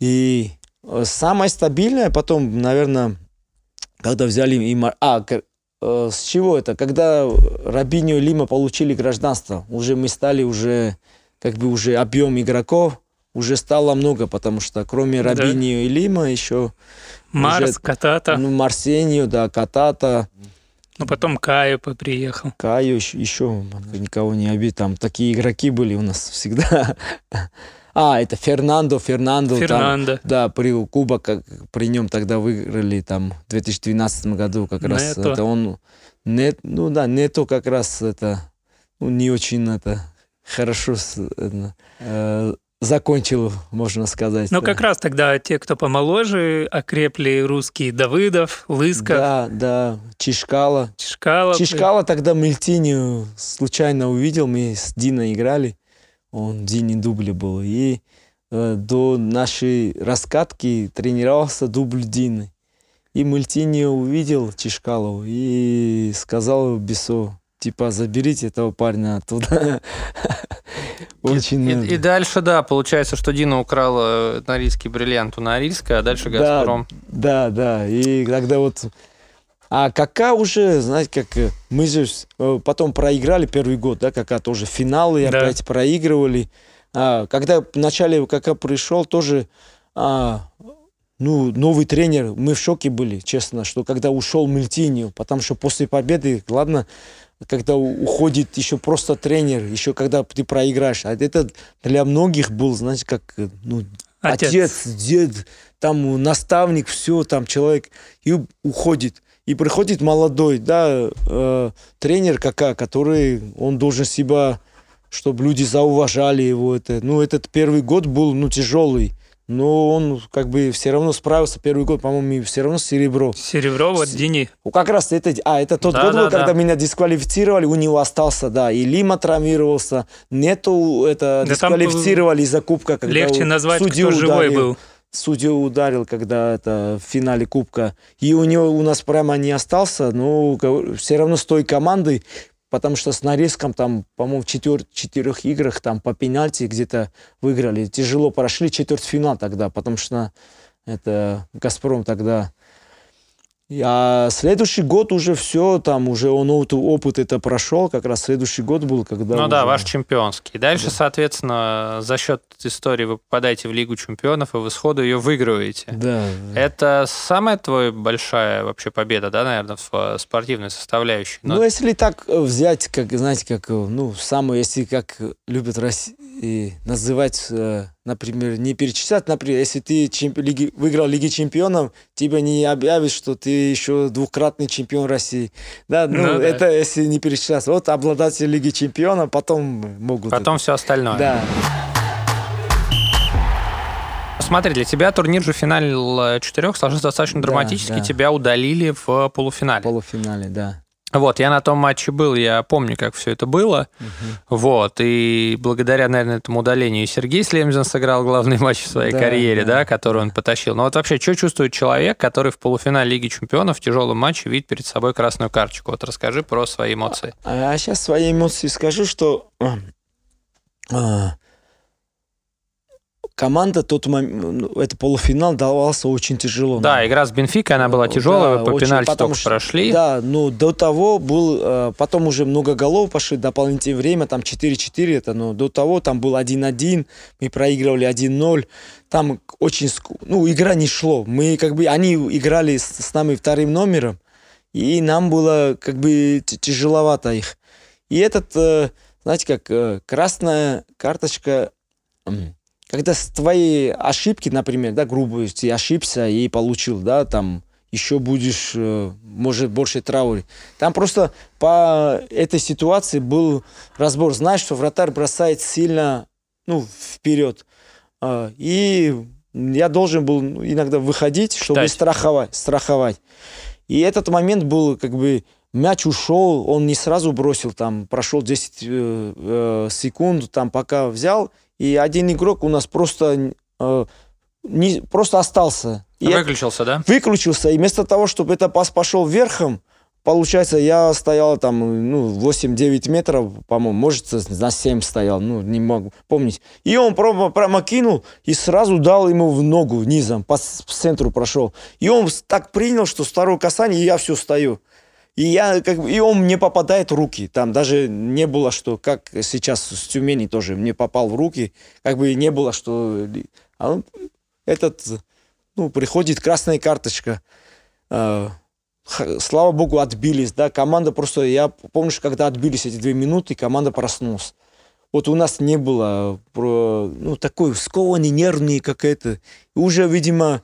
И э, самое стабильное потом, наверное, когда взяли и А, э, с чего это? Когда Рабиньо и Лима получили гражданство, уже мы стали уже, как бы уже объем игроков уже стало много, потому что кроме да. Рабиньо и Лима еще... Марс, уже, Катата. Ну, Марсению, да, Катата. Ну, потом Каю приехал. Каю еще, еще никого не обид. Там такие игроки были у нас всегда. *laughs* А, это Фернандо, Фернандо. Фернандо. Там, да, при Куба, как при нем тогда выиграли там в 2012 году как раз. Нето. Это он, нет, ну да, Нето как раз это, ну, не очень это хорошо это, э, закончил, можно сказать. Но как раз тогда те, кто помоложе, окрепли русские Давыдов, Лысков. Да, да, Чешкала. Чешкала. Чешкала тогда Мельтинию случайно увидел, мы с Диной играли, он Дине дубле был, и э, до нашей раскатки тренировался дубль Дины. И Мультинию увидел Чешкалову и сказал Бесо, типа, заберите этого парня оттуда. Очень и, и, и дальше, да, получается, что Дина украла норильский бриллиант у Норильска, а дальше Газпром. Да, да, да. И тогда вот... А Кака уже, знаете, как э, мы же э, потом проиграли первый год, да, Кака тоже финалы да. опять проигрывали. А, когда вначале Кака пришел, тоже а, ну, новый тренер, мы в шоке были, честно, что когда ушел Мельтинью, потому что после победы, ладно, когда уходит еще просто тренер, еще когда ты проиграешь. А это для многих был, знаете, как ну, отец. отец, дед, там наставник, все, там человек, и уходит. И приходит молодой, да, э, тренер какая, который, он должен себя, чтобы люди зауважали его. Это, ну, этот первый год был, ну, тяжелый но он как бы все равно справился первый год, по-моему, все равно серебро. Серебро вот Дини. Ну, как раз это, а, это тот да, год да, был, да. когда меня дисквалифицировали, у него остался, да, и Лима травмировался, нету, это да дисквалифицировали из-за кубка. Когда легче назвать, судью кто живой был. Судью ударил, когда это в финале кубка. И у него у нас прямо не остался, но все равно с той командой потому что с Норильском там, по-моему, в четвер- четырех играх там по пенальти где-то выиграли. Тяжело прошли четвертьфинал тогда, потому что это «Газпром» тогда а следующий год уже все, там уже он опыт это прошел, как раз следующий год был, когда... Ну уже... да, ваш чемпионский. Дальше, да. соответственно, за счет истории вы попадаете в Лигу чемпионов, и вы сходу ее выигрываете. Да. Это самая твоя большая вообще победа, да, наверное, в спортивной составляющей? Но... Ну, если так взять, как, знаете, как, ну, самое, если как любят России называть э, например, не перечислять, например, если ты чемпи- лиги, выиграл Лиги Чемпионов, тебя не объявят, что ты еще двукратный чемпион России. Да, ну, ну это да. если не перечислять. Вот обладатель Лиги Чемпионов потом могут... Потом это. все остальное. Да. Смотри, для тебя турнир же финал четырех сложился достаточно драматически. Да, да. Тебя удалили в полуфинале. В полуфинале, да. Вот, я на том матче был, я помню, как все это было. Угу. Вот, и благодаря, наверное, этому удалению Сергей Слемзин сыграл главный *laughs* матч в своей да, карьере, да. да, который он потащил. Но вот вообще, что чувствует человек, который в полуфинале Лиги Чемпионов в тяжелом матче видит перед собой красную карточку? Вот расскажи про свои эмоции. А, а сейчас свои эмоции скажу, что *clears throat* а, команда тот момент, ну, это полуфинал давался очень тяжело. Да, нам. игра с Бенфикой, она была тяжелая, да, по очень, пенальти только что, прошли. Да, ну до того был, э, потом уже много голов пошли, дополнительное время, там 4-4 это, но до того там был 1-1, мы проигрывали 1-0, там очень, ну игра не шло, мы как бы, они играли с, с нами вторым номером, и нам было как бы тяжеловато их. И этот, э, знаете как, э, красная карточка когда с твоей ошибки, например, да, грубо, ты ошибся и получил, да, там, еще будешь, э, может, больше трауре. Там просто по этой ситуации был разбор. Знаешь, что вратарь бросает сильно, ну, вперед. А, и я должен был иногда выходить, чтобы Читать. страховать, страховать. И этот момент был, как бы, мяч ушел, он не сразу бросил, там, прошел 10 э, э, секунд, там, пока взял, и один игрок у нас просто, э, не, просто остался. И выключился, да? Выключился, и вместо того, чтобы это пас пошел верхом, получается, я стоял там, ну, 8-9 метров, по-моему, может, на 7 стоял, ну, не могу помнить. И он прямо, прямо кинул и сразу дал ему в ногу низом, по центру прошел. И он так принял, что второе касание, и я все стою. И, я, как бы, и он мне попадает в руки. Там даже не было, что, как сейчас с Тюмени тоже, мне попал в руки. Как бы не было, что... А он, этот, ну, приходит красная карточка. Э, слава богу, отбились, да. Команда просто... Я помню, когда отбились эти две минуты, команда проснулась. Вот у нас не было про, ну, такой скованный, нервный какая-то. Уже, видимо...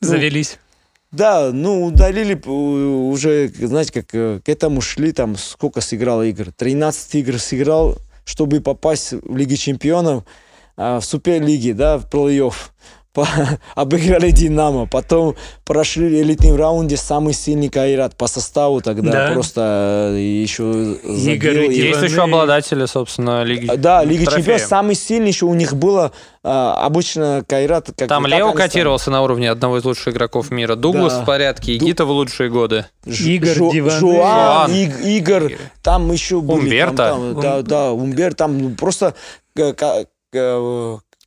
Ну, Завелись. Да, ну, удалили уже, знаете, как э, к этому шли, там, сколько сыграл игр? 13 игр сыграл, чтобы попасть в Лиге Чемпионов, а, в Суперлиге, да, в плей-офф *laughs* обыграли Динамо, потом прошли элитный раунде самый сильный Кайрат по составу тогда да. просто э, еще забил. Есть еще обладатели, собственно, Лиги Да, Лиги Чемпионов самый сильный еще у них было а, обычно Кайрат... Как, Там Лео котировался на уровне одного из лучших игроков мира. Дуглас да. в порядке, Игита в лучшие годы. Игорь Жу, Диван. Жуан, Иг, Игорь, там еще были. Умберто. Там, там, да, да, Умбер, там просто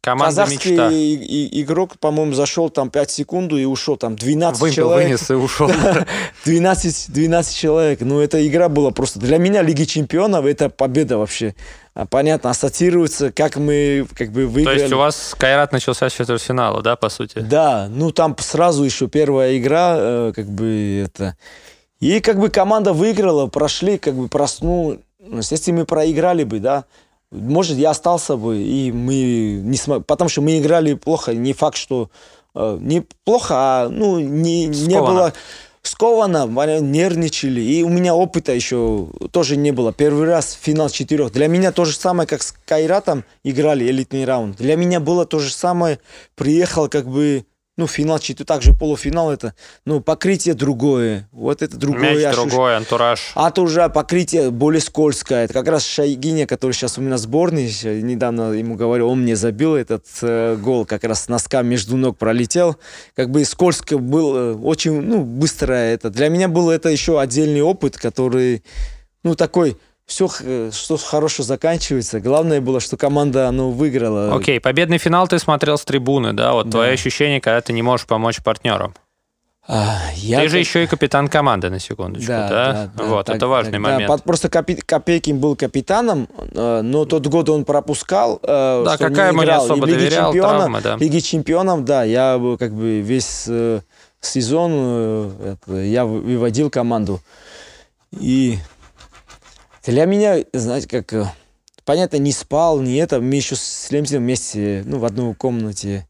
Команда Казахский мечта. И, игрок, по-моему, зашел там 5 секунд и ушел. Там 12 Вымпел, человек. вынес и ушел. *laughs* 12, 12 человек. Ну, эта игра была просто... Для меня Лиги Чемпионов это победа вообще. А, понятно, ассоциируется, как мы как бы выиграли. То есть у вас Кайрат начался с четвертьфинала, да, по сути? Да, ну там сразу еще первая игра, э, как бы это... И как бы команда выиграла, прошли, как бы проснули. Если мы проиграли бы, да, может, я остался бы, и мы не смогли, потому что мы играли плохо, не факт, что э, не плохо, а ну, не, не было сковано, нервничали, и у меня опыта еще тоже не было. Первый раз финал четырех. Для меня то же самое, как с Кайратом играли элитный раунд. Для меня было то же самое, приехал как бы ну, финал, чуть также полуфинал это, ну, покрытие другое. Вот это другое. Мяч другой, антураж. А то уже покрытие более скользкое. Это как раз Шайгиня, который сейчас у меня сборный, недавно ему говорил, он мне забил этот э, гол, как раз носка между ног пролетел. Как бы скользко был, э, очень, ну, быстро это. Для меня был это еще отдельный опыт, который, ну, такой все, что хорошо заканчивается. Главное было, что команда ну, выиграла. Окей, okay, победный финал ты смотрел с трибуны, да? Вот да. твои ощущения, когда ты не можешь помочь партнерам. А, я ты же еще и капитан команды, на секундочку, да? да? да вот, так, это важный так, момент. Да, просто Копи, Копейкин был капитаном, э, но тот год он пропускал. Э, да, какая не играл. особо и доверял, чемпиона, травмы, да. Лиги чемпионов, да, я как бы весь э, сезон я выводил команду. И для меня, знаете, как... Э, понятно, не спал, не это. Мы еще с Лемсином вместе, ну, в одной комнате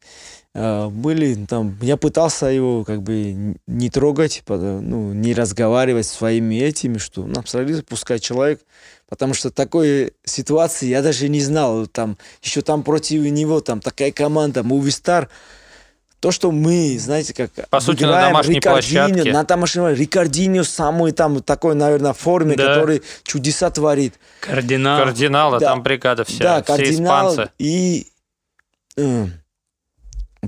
э, были. Там, я пытался его как бы не трогать, ну, не разговаривать своими этими, что ну, абсолютно пускай человек, потому что такой ситуации я даже не знал. Там, еще там против него там такая команда, Movie Star, то, что мы, знаете, как По сути, на домашней Рикардиньо, площадке. на домашней Рикардиньо самый там такой, наверное, форме, Да. который чудеса творит. Кардинал. Кардиналы, Да. там бригада вся, да, все кардинал. испанцы. И э,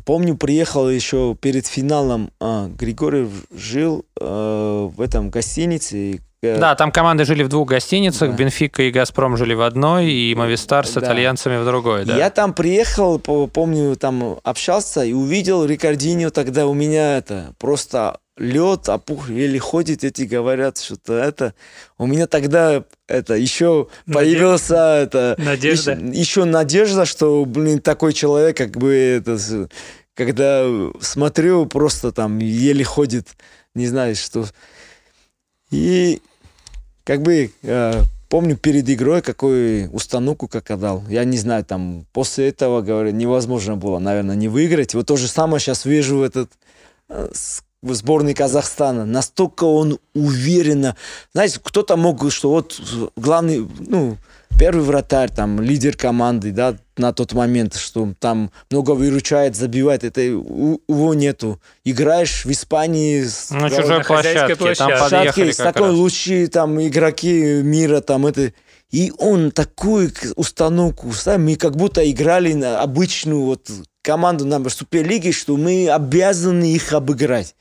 помню, приехал еще перед финалом. а, Григорьев жил э, в этом гостинице. Э, Да, там команды жили в двух гостиницах, Да. Бенфика и Газпром жили в одной, и Мовистар с Да. итальянцами в другой, да. Я там приехал, по- помню, там общался и увидел Рикардиньо, тогда у меня это просто лед, опух, еле ходит, эти говорят, что-то это. У меня тогда это еще Наде- появился это Надежда. Еще, еще надежда, что, блин, такой человек, как бы это, когда смотрю, просто там еле ходит, не знаю, что. И как бы э, помню перед игрой, какую установку как отдал. Я не знаю, там после этого, говорю, невозможно было, наверное, не выиграть. Вот то же самое сейчас вижу этот э, в сборной Казахстана. Настолько он уверенно. Знаете, кто-то мог, что вот главный, ну, первый вратарь, там, лидер команды, да, на тот момент, что там много выручает, забивает, это у, его нету. Играешь в Испании с На да, чужой хозяйской площадке, там площадке. как такой раз. лучшие там игроки мира, там это. И он такую установку, сами как будто играли на обычную вот команду на Суперлиге, что мы обязаны их обыграть.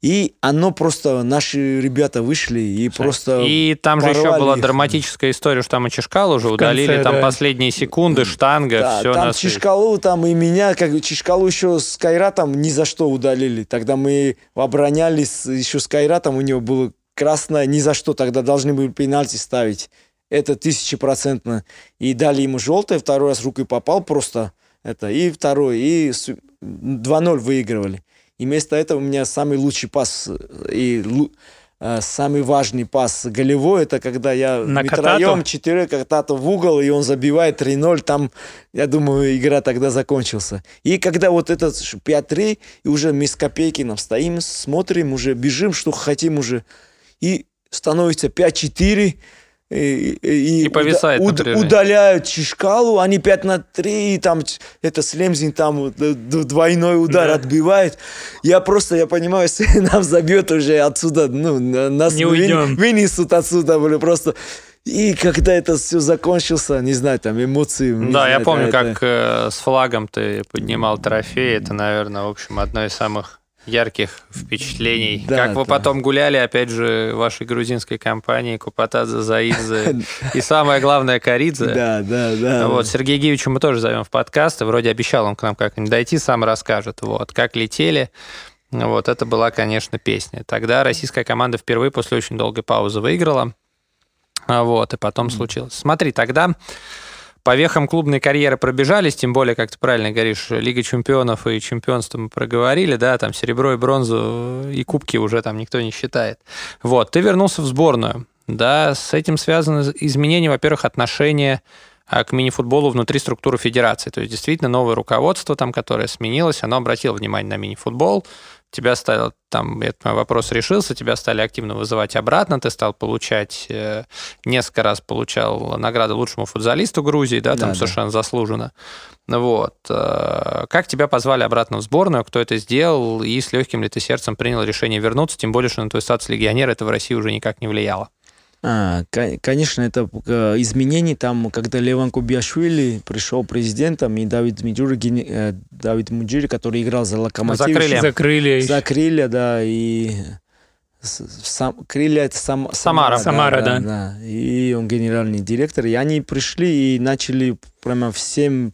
И оно просто, наши ребята вышли и просто... И там же еще была их. драматическая история, что там и Чешкал уже удалили, конце, там да. последние секунды, штанга, Да, все там на Чишкалу, там и меня, как Чишкалу еще с Кайратом ни за что удалили. Тогда мы оборонялись еще с Кайратом, у него было красное, ни за что. Тогда должны были пенальти ставить. Это тысячепроцентно. И дали ему желтое, второй раз рукой попал просто. Это, и второй, и с- 2-0 выигрывали. И вместо этого у меня самый лучший пас э, и э, самый важный пас голевой, это когда я На Катату? четыре Катату в угол, и он забивает 3-0, там, я думаю, игра тогда закончился. И когда вот этот ш- 5-3, и уже мы с Копейкиным стоим, смотрим, уже бежим, что хотим уже, и становится 5-4, и, и, И повисает напряжение. удаляют Чишкалу, они 5 на 3, и там это Слемзин там двойной удар Да. отбивает. Я просто, я понимаю, *laughs* если нам забьет уже отсюда, ну, на- нас Не уйдем. вынесут отсюда, блин, просто. И когда это все закончился, не знаю, там эмоции. Да, я знаю, помню, это- как э, с флагом ты поднимал трофей. Это, наверное, в общем, одно из самых ярких впечатлений. Да, как вы да. потом гуляли, опять же, в вашей грузинской компании, Купатадзе, Заидзе и самое главное, Каридзе. *laughs* Да, да, да. Вот, Сергея Гивича мы тоже зовем в подкаст, и вроде обещал он к нам как-нибудь дойти, сам расскажет. Вот, как летели. Вот, это была, конечно, песня. Тогда российская команда впервые после очень долгой паузы выиграла. Вот, и потом случилось. Смотри, тогда по вехам клубной карьеры пробежались, тем более, как ты правильно говоришь, Лига чемпионов и чемпионство мы проговорили, да, там серебро и бронзу и кубки уже там никто не считает. Вот, ты вернулся в сборную, да, с этим связано изменение, во-первых, отношения а, к мини-футболу внутри структуры федерации. То есть действительно новое руководство там, которое сменилось, оно обратило внимание на мини-футбол, тебя стало, там, этот мой вопрос решился, тебя стали активно вызывать обратно, ты стал получать, э, несколько раз получал награду лучшему футболисту Грузии, да, там Да, да. совершенно заслуженно. Вот. э, Как тебя позвали обратно в сборную, кто это сделал, и с легким ли ты сердцем принял решение вернуться, тем более, что на твой статус легионера это в России уже никак не влияло? А, ко- конечно, это э, изменение там, когда Леван Кубиашвили пришел президентом, и Давид Муджири, гени- э, Давид Муджири, который играл за Локомотив, Закрыли. Закрыли. за Крылья, да, и сам, Крылья это сам, Самара. Самара, да. да. И он генеральный директор, и они пришли и начали прямо всем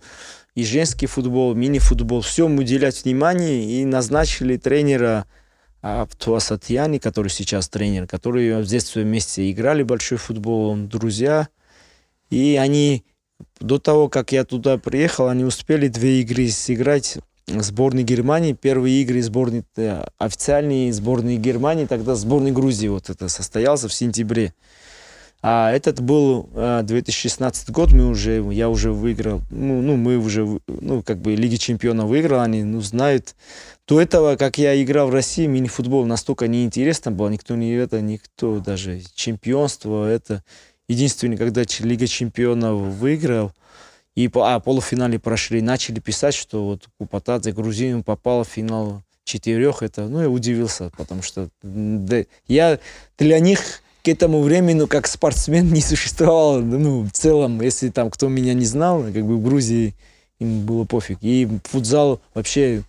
и женский футбол, мини-футбол, всем уделять внимание, и назначили тренера Аптуа Сатьяни, который сейчас тренер, который в детстве вместе играли большой футбол, друзья. И они до того, как я туда приехал, они успели две игры сыграть сборной Германии. Первые игры сборной, э, официальные сборной Германии, тогда сборной Грузии вот это состоялся в сентябре. А этот был э, 2016 год, мы уже, я уже выиграл, ну, ну, мы уже, ну, как бы Лиги Чемпионов выиграл, они, ну, знают. До этого, как я играл в России, мини-футбол настолько неинтересно было, никто не это, никто даже чемпионство, это единственное, когда Лига Чемпионов выиграл, И по а, полуфинале прошли, начали писать, что вот Купатадзе Грузин попал в финал четырех. Это, ну, я удивился, потому что да, я для них к этому времени, как спортсмен *laughs* не существовал, ну, в целом, если там кто меня не знал, как бы в Грузии им было пофиг. И футзал вообще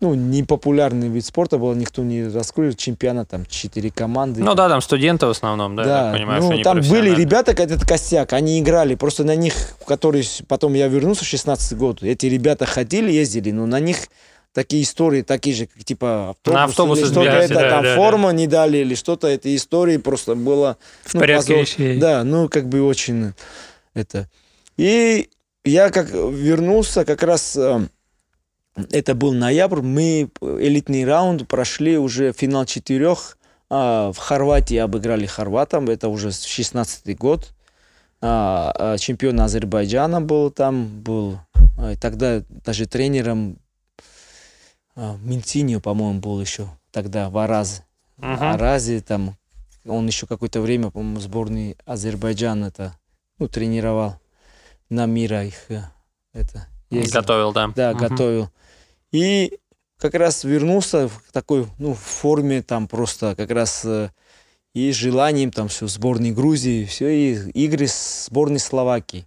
ну, непопулярный вид спорта был, никто не раскрыл, чемпионат, там, четыре команды. Ну да, там студенты в основном, да, да. понимаю, ну, там были ребята, этот костяк, они играли, просто на них, которые, потом я вернулся в 16 год, эти ребята ходили, ездили, но на них такие истории, такие же, как типа автобус, на автобус или что-то это, да, там да, форма да. не дали, или что-то, этой истории просто было... В ну, порядке позор. вещей. Да, ну, как бы очень это... И я как вернулся как раз э, это был ноябрь, мы элитный раунд прошли уже финал четырех. А, в Хорватии обыграли хорватам, это уже 16 год. А, а, чемпион Азербайджана был там, был тогда даже тренером Минтиньо, по-моему, был еще тогда в Аразе. Uh-huh. Аразе там, он еще какое-то время, по-моему, сборной Азербайджана это, ну, тренировал на мира их э, это ездил. Готовил, да. Да, uh-huh. готовил. И как раз вернулся в такой, ну, в форме там просто как раз э, и желанием там все, сборной Грузии, все, и игры с сборной Словакии.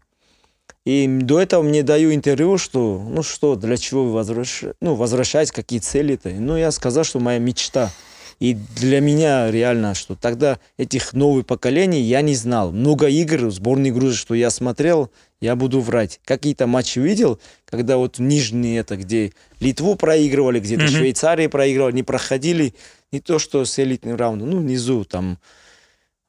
И до этого мне даю интервью, что, ну что, для чего вы возвращ... ну, возвращаете, какие цели-то. Ну, я сказал, что моя мечта. И для меня реально, что тогда этих новых поколений я не знал. Много игр сборной Грузии, что я смотрел, я буду врать. Какие-то матчи видел, когда вот нижние это, где Литву проигрывали, где-то mm-hmm. Швейцарии проигрывали, не проходили. Не то, что с элитным раундом, ну, внизу там...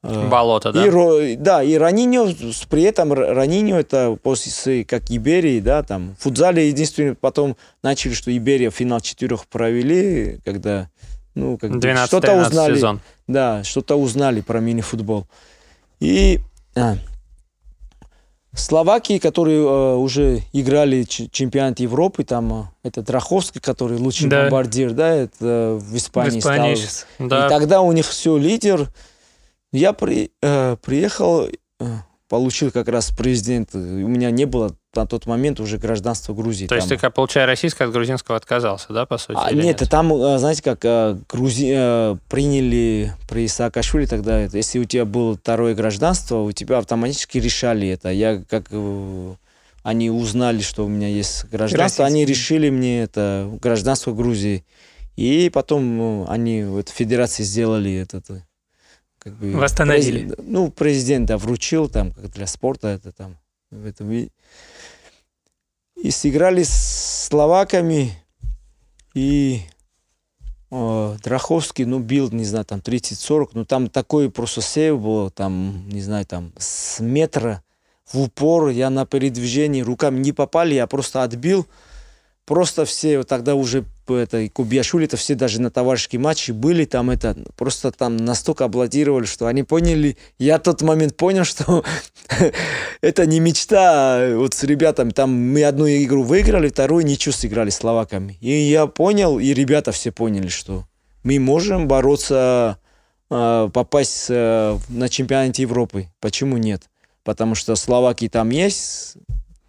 Э, Болото, да? И, да, и Раниньо, при этом Раниньо это после, как Иберии, да, там, в футзале единственное, потом начали, что Иберия финал четырех провели, когда, ну, как что-то узнали. сезон. Да, что-то узнали про мини-футбол. И а, Словакии, которые э, уже играли чемпионат Европы, там э, это Драховский, который лучший да. бомбардир, да, это э, в Испании, в Испании стал. Да. И тогда у них все лидер. Я при, э, приехал, э, получил как раз президент. У меня не было на тот момент уже гражданство Грузии. То там. есть ты, как, получая российское, от грузинского отказался, да, по сути? А, нет, нет, там, э, знаете, как э, Грузи... Э, приняли при Саакашвили тогда, если у тебя было второе гражданство, у тебя автоматически решали это. Я как они узнали, что у меня есть гражданство, они решили мне это гражданство Грузии. И потом они в этой федерации сделали этот как бы, Восстановили. През... Ну, президент да, вручил там, как для спорта это там. В этом. И, и сыграли с словаками, и о, Драховский, ну, бил, не знаю, там 30-40, ну, там такой просто сейв был, там, не знаю, там, с метра в упор, я на передвижении, руками не попали, я просто отбил, просто все тогда уже это, Кубьяшули, это все даже на товарищеские матчи были, там это, просто там настолько аплодировали, что они поняли, я тот момент понял, что *laughs* это не мечта, а вот с ребятами, там мы одну игру выиграли, вторую ничего сыграли словаками. И я понял, и ребята все поняли, что мы можем бороться, а, попасть э, на чемпионат Европы. Почему нет? Потому что Словакии там есть,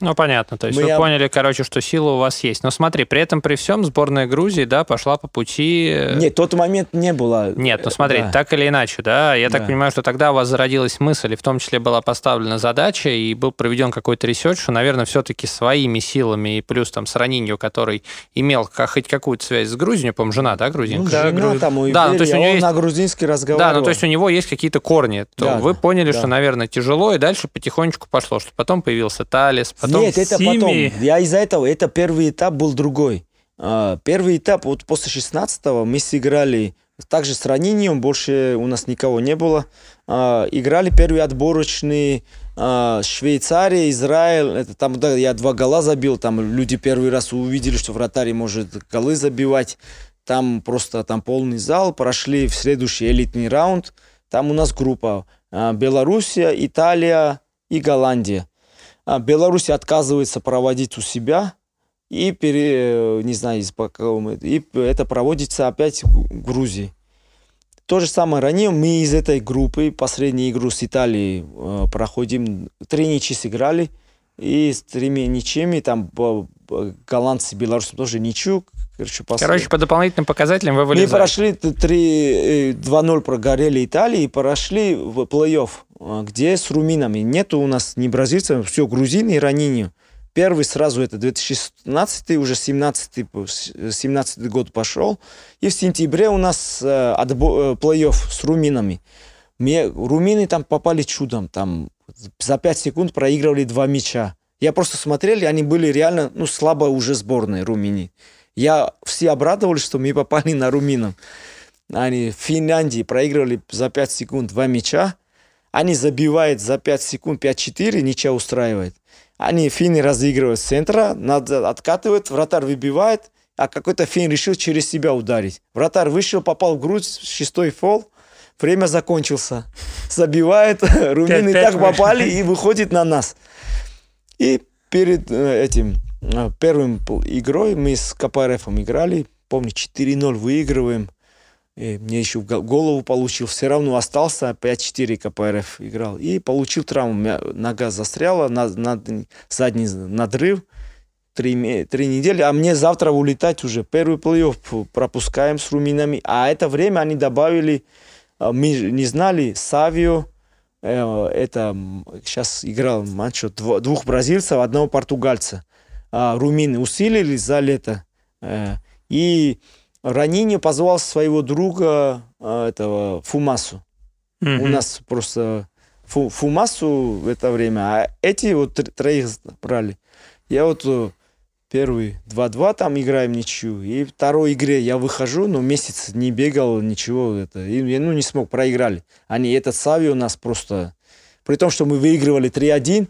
ну, понятно. То есть Мы вы об... поняли, короче, что сила у вас есть. Но смотри, при этом при всем сборная Грузии, да, пошла по пути... Э, Нет, тот момент не было. Нет, ну смотри, да. так или иначе, да, я да. так понимаю, что тогда у вас зародилась мысль, и в том числе была поставлена задача, и был проведен какой-то research, что, наверное, все-таки своими силами, и плюс там с Ранинью, который имел хоть какую-то связь с Грузией, по-моему, жена, да, грузинка? Ну, да, жена груз... там у да, ну, то есть у него есть... на грузинский разговаривал. Да, ну то есть у него есть какие-то корни. То да, вы поняли, да. что, наверное, тяжело, и дальше потихонечку пошло, что потом появился Талис, потом... Нет, это потом я из-за этого, это первый этап был другой. А, первый этап, вот после 16-го мы сыграли также с ранением, больше у нас никого не было. А, играли первый отборочный а, Швейцария, Израиль. Это там да, я два гола забил. Там люди первый раз увидели, что вратарь может голы забивать. Там просто там полный зал. Прошли в следующий элитный раунд. Там у нас группа Белоруссия, Италия и Голландия. А, Беларусь отказывается проводить у себя, и, пере, не знаю, и это проводится опять в Грузии. То же самое ранее мы из этой группы, последнюю игру с Италией э, проходим, три ничьи сыграли, и с тремя ничьими, там голландцы, белорусы тоже ничью. Короче, после... Короче, по дополнительным показателям вы вылезали. Мы прошли 3, 2-0 э, прогорели Италии и прошли в плей-офф, а, где с руминами. Нету у нас ни бразильцев, все грузины и ранини. Первый сразу это 2016, уже 17, 17 год пошел. И в сентябре у нас э, отбо, э, плей-офф с руминами. Мне, румины там попали чудом. Там за 5 секунд проигрывали два мяча. Я просто смотрел, и они были реально ну, слабо уже сборные румыни. Я все обрадовались, что мы попали на румынам. Они в Финляндии проигрывали за 5 секунд два мяча. Они забивают за 5 секунд 5-4, ничего устраивает. Они финны разыгрывают с центра, надо откатывают, вратарь выбивает, а какой-то фин решил через себя ударить. Вратарь вышел, попал в грудь, шестой фол, время закончился. Забивает, *laughs* румыны так попали и выходит на нас. И перед э, этим первым игрой мы с КПРФ играли, помню, 4-0 выигрываем. И мне еще в голову получил, все равно остался, 5-4 КПРФ играл. И получил травму, нога застряла, на, на, задний надрыв, три, три недели, а мне завтра улетать уже. Первый плей-офф пропускаем с румынами, а это время они добавили, э, мы не знали, Савио, Э, это сейчас играл матч двух бразильцев, одного португальца. А, румыны усилились за лето. Э, и Ранини позвал своего друга э, этого Фумасу. Mm-hmm. У нас просто фу, Фумасу в это время, а эти вот троих брали. Я вот Первый 2-2 там играем ничью. И второй игре я выхожу, но месяц не бегал, ничего. Это, и, ну, не смог, проиграли. Они, этот Сави у нас просто... При том, что мы выигрывали 3-1,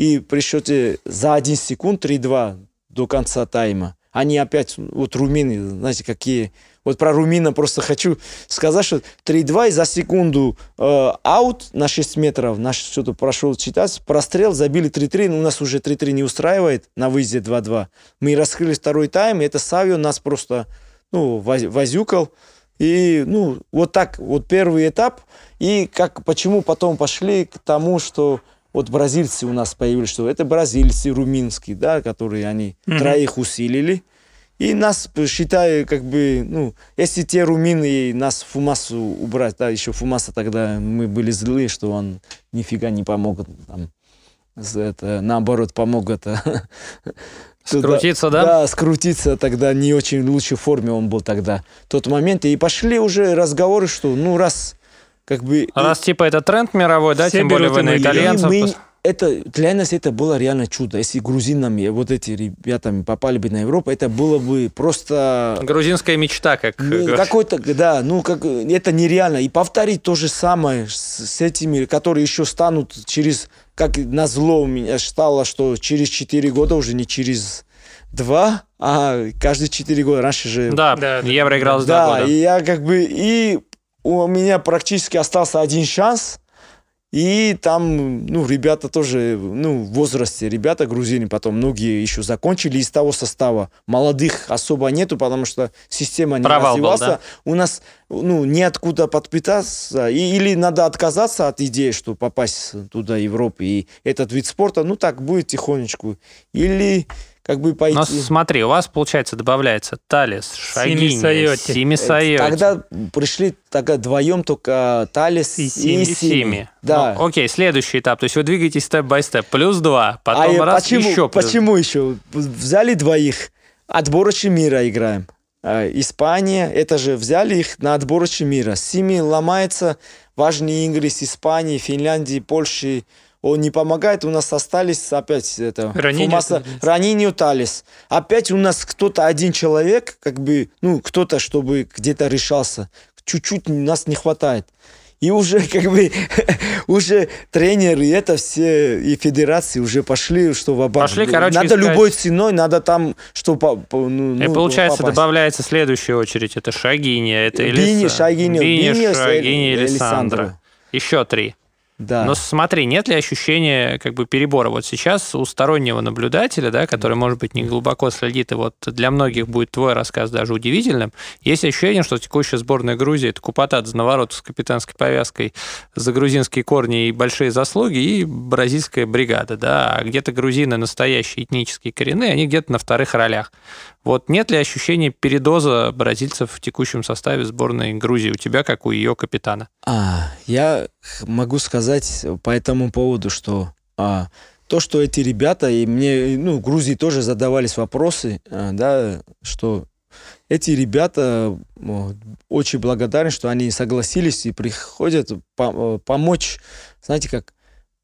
и при счете за 1 секунд 3-2 до конца тайма. Они опять, вот румыны, знаете, какие вот про Румина просто хочу сказать, что 3-2 и за секунду э, аут на 6 метров, наш что-то прошел читать, прострел, забили 3-3, но у нас уже 3-3 не устраивает, на выезде 2-2. Мы раскрыли второй тайм, и это Савио нас просто ну, возюкал. И, ну, вот так, вот первый этап. И как, почему потом пошли к тому, что вот бразильцы у нас появились, что это бразильцы румынские, да, которые они mm-hmm. троих усилили. И нас, считаю, как бы, ну, если те румыны нас Фумасу убрать, да, еще Фумаса тогда мы были злые, что он нифига не помог там, это, наоборот, помог это... *laughs* Скрутиться, да? Да, скрутиться тогда не очень в лучшей форме он был тогда. В тот момент. И пошли уже разговоры, что, ну, раз как бы... Раз, типа, это тренд мировой, да, тем более вы на итальянцев... Мы, это для нас это было реально чудо. Если грузинами, вот эти ребятами попали бы на Европу, это было бы просто... Грузинская мечта, как... Какой-то, да, ну, как, это нереально. И повторить то же самое с, с этими, которые еще станут через... Как на зло у меня стало, что через 4 года, уже не через два, а каждые 4 года. Раньше же... Да, да Евро играл с да, года. и я как бы... И у меня практически остался один шанс – и там, ну, ребята тоже, ну, в возрасте, ребята грузины, потом многие еще закончили из того состава. Молодых особо нету, потому что система не Провал развивалась. Был, да? У нас, ну, неоткуда подпитаться. И, или надо отказаться от идеи, что попасть туда, в Европу, и этот вид спорта, ну, так будет тихонечку. Или как бы пойти. Но смотри, у вас, получается, добавляется Талис, Шагини, Сими Тогда пришли тогда вдвоем только Талис и, и Сими. Да. Ну, окей, следующий этап. То есть вы двигаетесь степ-бай-степ. Плюс два, потом а раз почему, еще плюс... Почему еще? Взяли двоих, отборочный мира играем. А, Испания, это же взяли их на отборочный мира. Сими ломается, важные игры с Испанией, Финляндией, Польшей, он не помогает, у нас остались опять это ранение, Фумаса, ранение Талис. Опять у нас кто-то один человек, как бы, ну, кто-то, чтобы где-то решался. Чуть-чуть нас не хватает. И уже *laughs* как бы уже тренеры, это все и федерации уже пошли, что в Пошли, короче, Надо искать... любой ценой, надо там, что ну, И получается попасть. добавляется следующая очередь, это Шагини, это Бини, Шагини, Бини, Бини Шагини, Александра. Еще три. Да. Но смотри, нет ли ощущения как бы перебора? Вот сейчас у стороннего наблюдателя, да, который, может быть, не глубоко следит, и вот для многих будет твой рассказ даже удивительным, есть ощущение, что текущая сборная Грузии – это купатат за наворот с капитанской повязкой за грузинские корни и большие заслуги, и бразильская бригада, да, а где-то грузины настоящие этнические коренные, они где-то на вторых ролях. Вот нет ли ощущения передоза бразильцев в текущем составе сборной Грузии у тебя, как у ее капитана? А, я могу сказать по этому поводу, что а, то, что эти ребята, и мне, ну, в Грузии тоже задавались вопросы, а, да, что эти ребята очень благодарны, что они согласились и приходят по помочь, знаете как,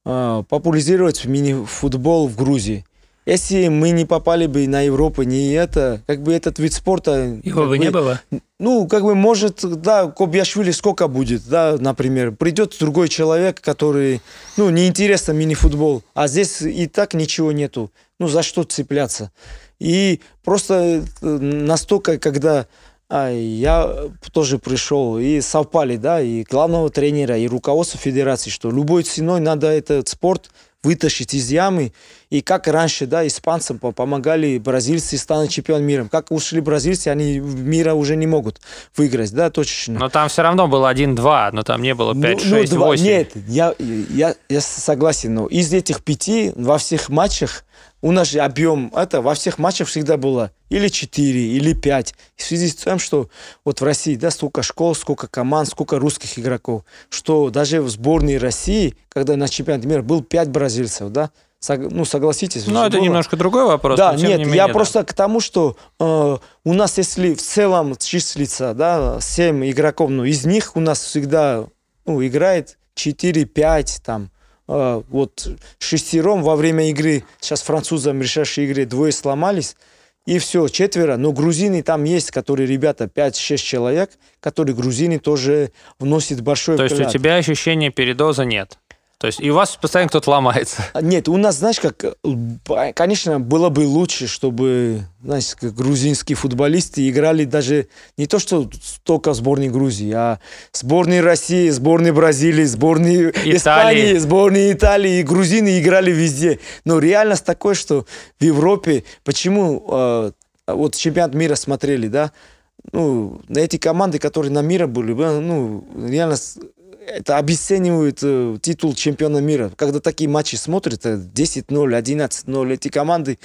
а, популяризировать мини-футбол в Грузии. Если мы не попали бы на Европу, не это, как бы этот вид спорта... Его бы, бы не было? Ну, как бы, может, да, Кобьяшвили сколько будет, да, например. Придет другой человек, который, ну, неинтересно мини-футбол, а здесь и так ничего нету. Ну, за что цепляться? И просто э, настолько, когда а, я тоже пришел, и совпали, да, и главного тренера, и руководство федерации, что любой ценой надо этот спорт вытащить из ямы. И как раньше, да, испанцам помогали бразильцы стать чемпионом мира. Как ушли бразильцы, они мира уже не могут выиграть, да, точно. Но там все равно было 1-2, но там не было 5, ну, 6, ну, 8. Нет, я, я, я согласен, но из этих пяти во всех матчах у нас же объем, это во всех матчах всегда было или 4, или 5. В связи с тем, что вот в России, да, столько школ, сколько команд, сколько русских игроков, что даже в сборной России, когда на чемпионате мира был 5 бразильцев, да, ну, согласитесь. Ну, это было. немножко другой вопрос. Да, нет, не менее, я да. просто к тому, что э, у нас, если в целом числится, да, 7 игроков, ну, из них у нас всегда, ну, играет 4-5, там, а, вот шестером во время игры, сейчас французам решающей игры двое сломались, и все, четверо. Но грузины там есть, которые ребята, 5-6 человек, которые грузины тоже вносят большой То есть у тебя ощущения передоза нет? То есть и у вас постоянно кто-то ломается? А, нет, у нас, знаешь, как, конечно, было бы лучше, чтобы, знаешь, как грузинские футболисты играли даже не то, что только в сборной Грузии, а сборной России, сборной Бразилии, сборной Италии. Испании, сборной Италии. И грузины играли везде. Но реальность такой, что в Европе, почему э, вот чемпионат мира смотрели, да, ну, на эти команды, которые на мира были, ну, реально это обесценивает э, титул чемпиона мира. Когда такие матчи смотрят, 10-0, 11-0, эти команды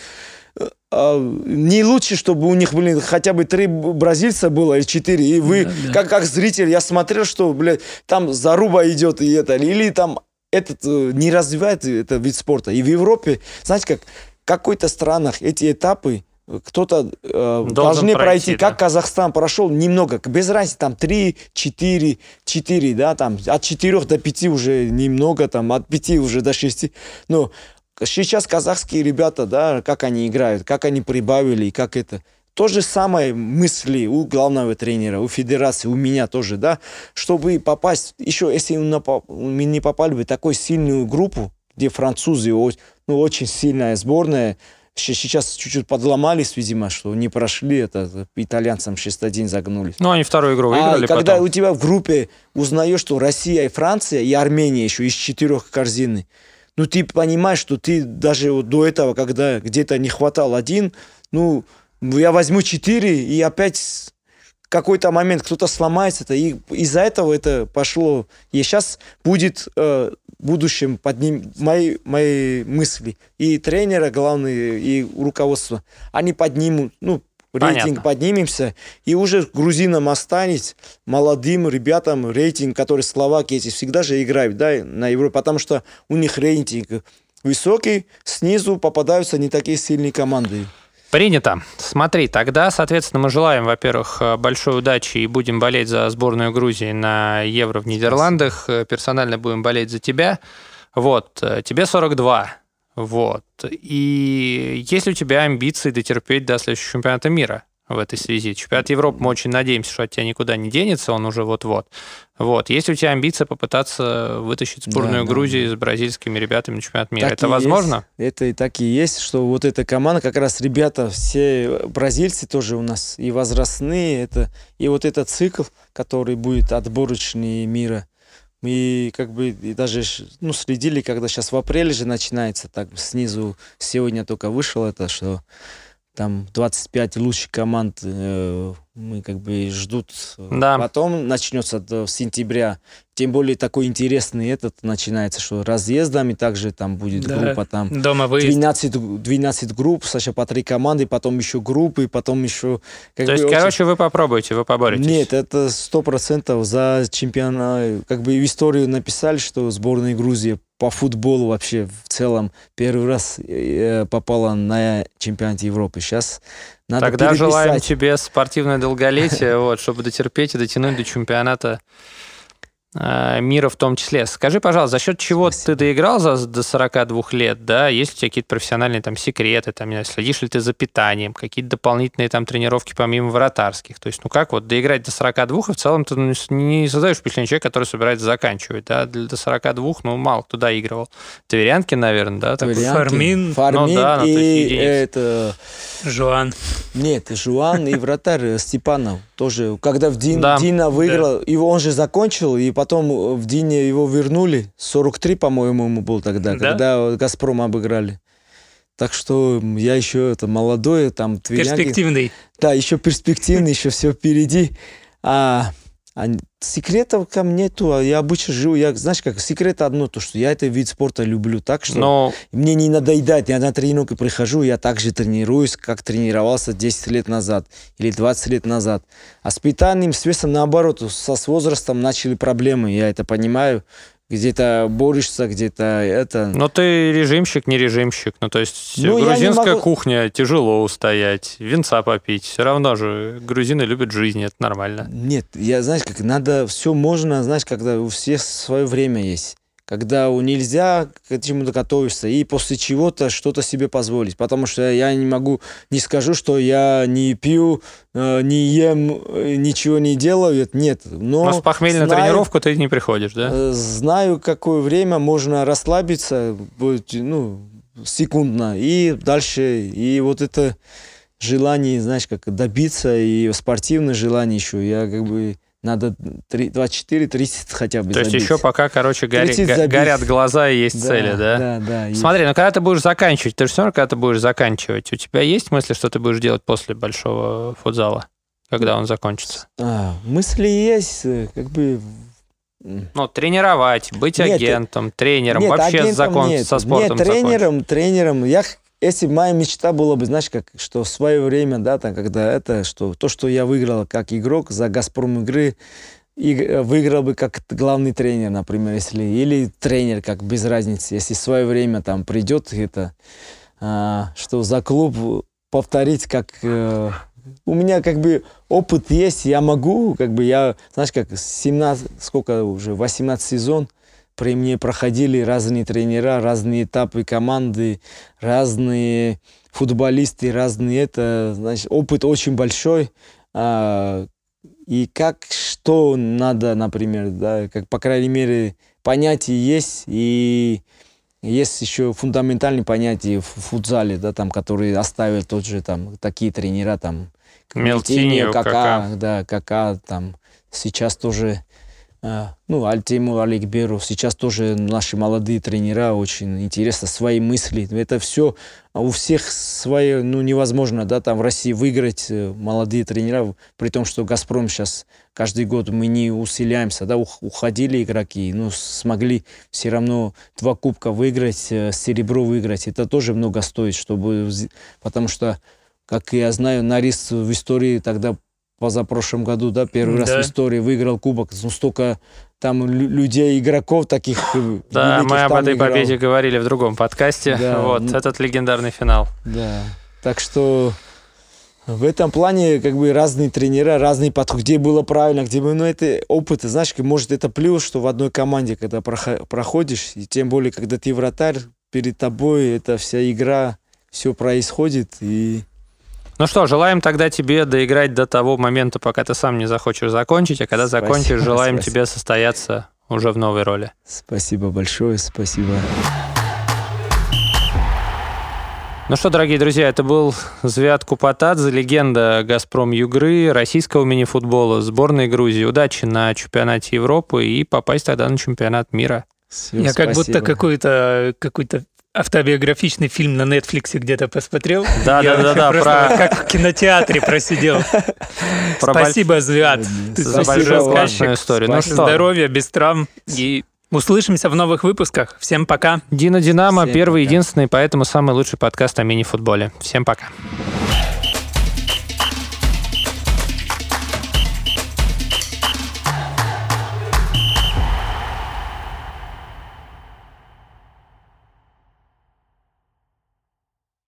э, э, не лучше, чтобы у них были хотя бы три бразильца было или четыре. И вы, да, да. Как, как зритель, я смотрел, что, блядь, там заруба идет и это. Или там этот э, не развивает этот вид спорта. И в Европе, знаете, как в какой-то странах эти этапы кто-то э, должны пройти, пройти да. как Казахстан прошел, немного, без разницы, там 3, 4, 4, да, там от 4 до 5 уже немного, там от 5 уже до 6. Но сейчас казахские ребята, да, как они играют, как они прибавили, и как это. То же самое мысли у главного тренера, у федерации, у меня тоже, да, чтобы попасть, еще если мы не попали бы в такую сильную группу, где французы, ну, очень сильная сборная, сейчас чуть-чуть подломались, видимо, что не прошли это, итальянцам 6-1 загнулись. Ну, они вторую игру выиграли а когда потом. у тебя в группе узнаешь, что Россия и Франция, и Армения еще из четырех корзины, ну, ты понимаешь, что ты даже вот до этого, когда где-то не хватал один, ну, я возьму четыре и опять какой-то момент кто-то сломается, -то, и из-за этого это пошло. И сейчас будет э, будущем под ним мои, мои мысли. И тренера, главное, и руководство, они поднимут, ну, рейтинг Понятно. поднимемся, и уже грузинам останется, молодым ребятам рейтинг, который словаки эти всегда же играют, да, на Европе, потому что у них рейтинг высокий, снизу попадаются не такие сильные команды. Принято. Смотри, тогда, соответственно, мы желаем, во-первых, большой удачи и будем болеть за сборную Грузии на Евро в Нидерландах. Персонально будем болеть за тебя. Вот, тебе 42. Вот. И есть ли у тебя амбиции дотерпеть до следующего чемпионата мира? В этой связи. Чемпионат Европы мы очень надеемся, что от тебя никуда не денется, он уже вот-вот. Вот. Есть ли у тебя амбиция попытаться вытащить сборную да, Грузии да. с бразильскими ребятами на чемпионат мира? Так это возможно? Есть. Это и так и есть, что вот эта команда, как раз ребята, все бразильцы тоже у нас и возрастные, это, и вот этот цикл, который будет отборочный мира, мы как бы и даже ну, следили, когда сейчас в апреле же начинается, так снизу сегодня только вышел это, что там 25 лучших команд э, мы как бы ждут. Да. Потом начнется до сентября. Тем более такой интересный этот начинается, что разъездами также там будет Да. группа там. Дома выезд. 12, 12 групп, Саша, по три команды, потом еще группы, потом еще... Как То есть, бы очень- короче, вы попробуйте, вы поборетесь. Нет, это сто процентов за чемпионат. Как бы в историю написали, что сборная Грузии по футболу вообще в целом первый раз э, попала на чемпионат Европы. Сейчас надо Тогда переписать. желаем тебе спортивное долголетие, *laughs* вот, чтобы дотерпеть и дотянуть до чемпионата э, мира в том числе. Скажи, пожалуйста, за счет чего Спасибо. ты доиграл за, до 42 лет, да? Есть у тебя какие-то профессиональные там секреты, там, не знаю, следишь ли ты за питанием, какие-то дополнительные там тренировки помимо вратарских? То есть, ну как вот доиграть до 42, и в целом ты ну, не создаешь впечатление человека, который собирается заканчивать, да? До 42, ну, мало кто доигрывал. Тверянки, наверное, да? такой? Варианты. Фармин. Фармин Ну да, ну, есть и это... Жуан. Нет, Жуан и вратарь э, Степанов тоже. Когда в Дин, Да. Дина выиграл, его он же закончил, и потом э, в Дине его вернули. 43, по-моему, ему был тогда, Да? когда Газпром обыграли. Так что я еще это молодой, там тверянки. Перспективный. Да, еще перспективный, еще все впереди. А, а секретов ко мне нету. а Я обычно живу, я, знаешь, как секрет одно, то, что я этот вид спорта люблю так, что Ну, мне не надоедает. Я на тренировку прихожу, я так же тренируюсь, как тренировался 10 лет назад или 20 лет назад. А с питанием, с весом, наоборот, со, с возрастом начали проблемы. Я это понимаю. Где-то борешься, где-то это... Ну, ты режимщик, не режимщик. Ну, то есть Ну, грузинская могу- кухня, тяжело устоять, винца попить. Все равно же грузины любят жизнь, это нормально. Нет, я, знаешь, как надо, все можно, знаешь, когда у всех свое время есть. Когда нельзя к чему-то готовишься и после чего-то что-то себе позволить. Потому что я не могу, не скажу, что я не пью, э, не ем, э, ничего не делаю. Нет. Но, Но с похмелья на знаю- тренировку ты не приходишь, да? э, Знаю, какое время можно расслабиться, ну, секундно, и дальше, и вот это желание, знаешь, как добиться, и спортивное желание еще, я как бы надо 24-30 хотя бы То есть забить. еще пока, короче, гори- 30 го- забить. горят глаза и есть Да, цели, да? Да, да. Смотри, ну когда ты будешь заканчивать, ты же все равно, когда ты будешь заканчивать, у тебя есть мысли, что ты будешь делать после большого футзала, когда он закончится? А, мысли есть, э, как бы... Ну, тренировать, быть Нет, агентом, тренером, Нет, вообще агентом закон, нет. со спортом Нет, тренером, тренером. Я, если моя мечта была бы, знаешь, как, что в свое время, да, там, когда это, что то, что я выиграл как игрок за Газпром игры, и э, выиграл бы как главный тренер, например, если, или тренер, как без разницы, если в свое время там придет это, а, что за клуб повторить, как э, у меня как бы опыт есть, я могу, как бы я, знаешь, как 17, сколько уже, 18 сезон, при мне проходили разные тренера, разные этапы команды, разные футболисты, разные это, значит, опыт очень большой. А, и как, что надо, например, да, как, по крайней мере, понятие есть, и есть еще фундаментальные понятия в футзале, да, там, которые оставили тот же, там, такие тренера, там, Мелтиньо, Кака. да, Кака, там, сейчас тоже, а, ну, Альтиму, Аликберу, сейчас тоже наши молодые тренера, очень интересно, свои мысли, это все у всех свои, ну, невозможно, да, там в России выиграть э, молодые тренера, при том, что Газпром сейчас каждый год мы не усиляемся, да, ух- уходили игроки, ну, смогли все равно два кубка выиграть, э, серебро выиграть, это тоже много стоит, чтобы, потому что, как я знаю, Нарис в истории тогда позапрошлом году, да, первый раз Да. в истории выиграл кубок, ну, столько там лю- людей, игроков таких э, Да, мы об этой играл. победе говорили в другом подкасте. Да, *laughs* вот, ну- этот легендарный финал. Да. Так что в этом плане как бы разные тренера, разные подходы, где было правильно, где было, ну это опыт, знаешь, может это плюс, что в одной команде, когда прохо- проходишь, и тем более, когда ты вратарь, перед тобой эта вся игра, все происходит, и Ну что, желаем тогда тебе доиграть до того момента, пока ты сам не захочешь закончить, а когда Спасибо, закончишь, желаем спасибо. тебе состояться уже в новой роли. спасибо большое, спасибо. Ну что, дорогие друзья, это был Звят Купатадзе, легенда «Газпром Югры», российского мини-футбола, сборной Грузии. Удачи на чемпионате Европы и попасть тогда на чемпионат мира. Всё, Я как будто спасибо. какой-то какой-то автобиографичный фильм на Netflix где-то посмотрел. Да, Я да, да, да, просто про- как в кинотеатре просидел. *laughs* Про Спасибо, Звят. Ты за большую классную историю. Ну что, Здоровья, без травм. И услышимся в новых выпусках. Всем пока. Дина Динамо, Всем первый, пока. единственный, поэтому самый лучший подкаст о мини-футболе. Всем пока.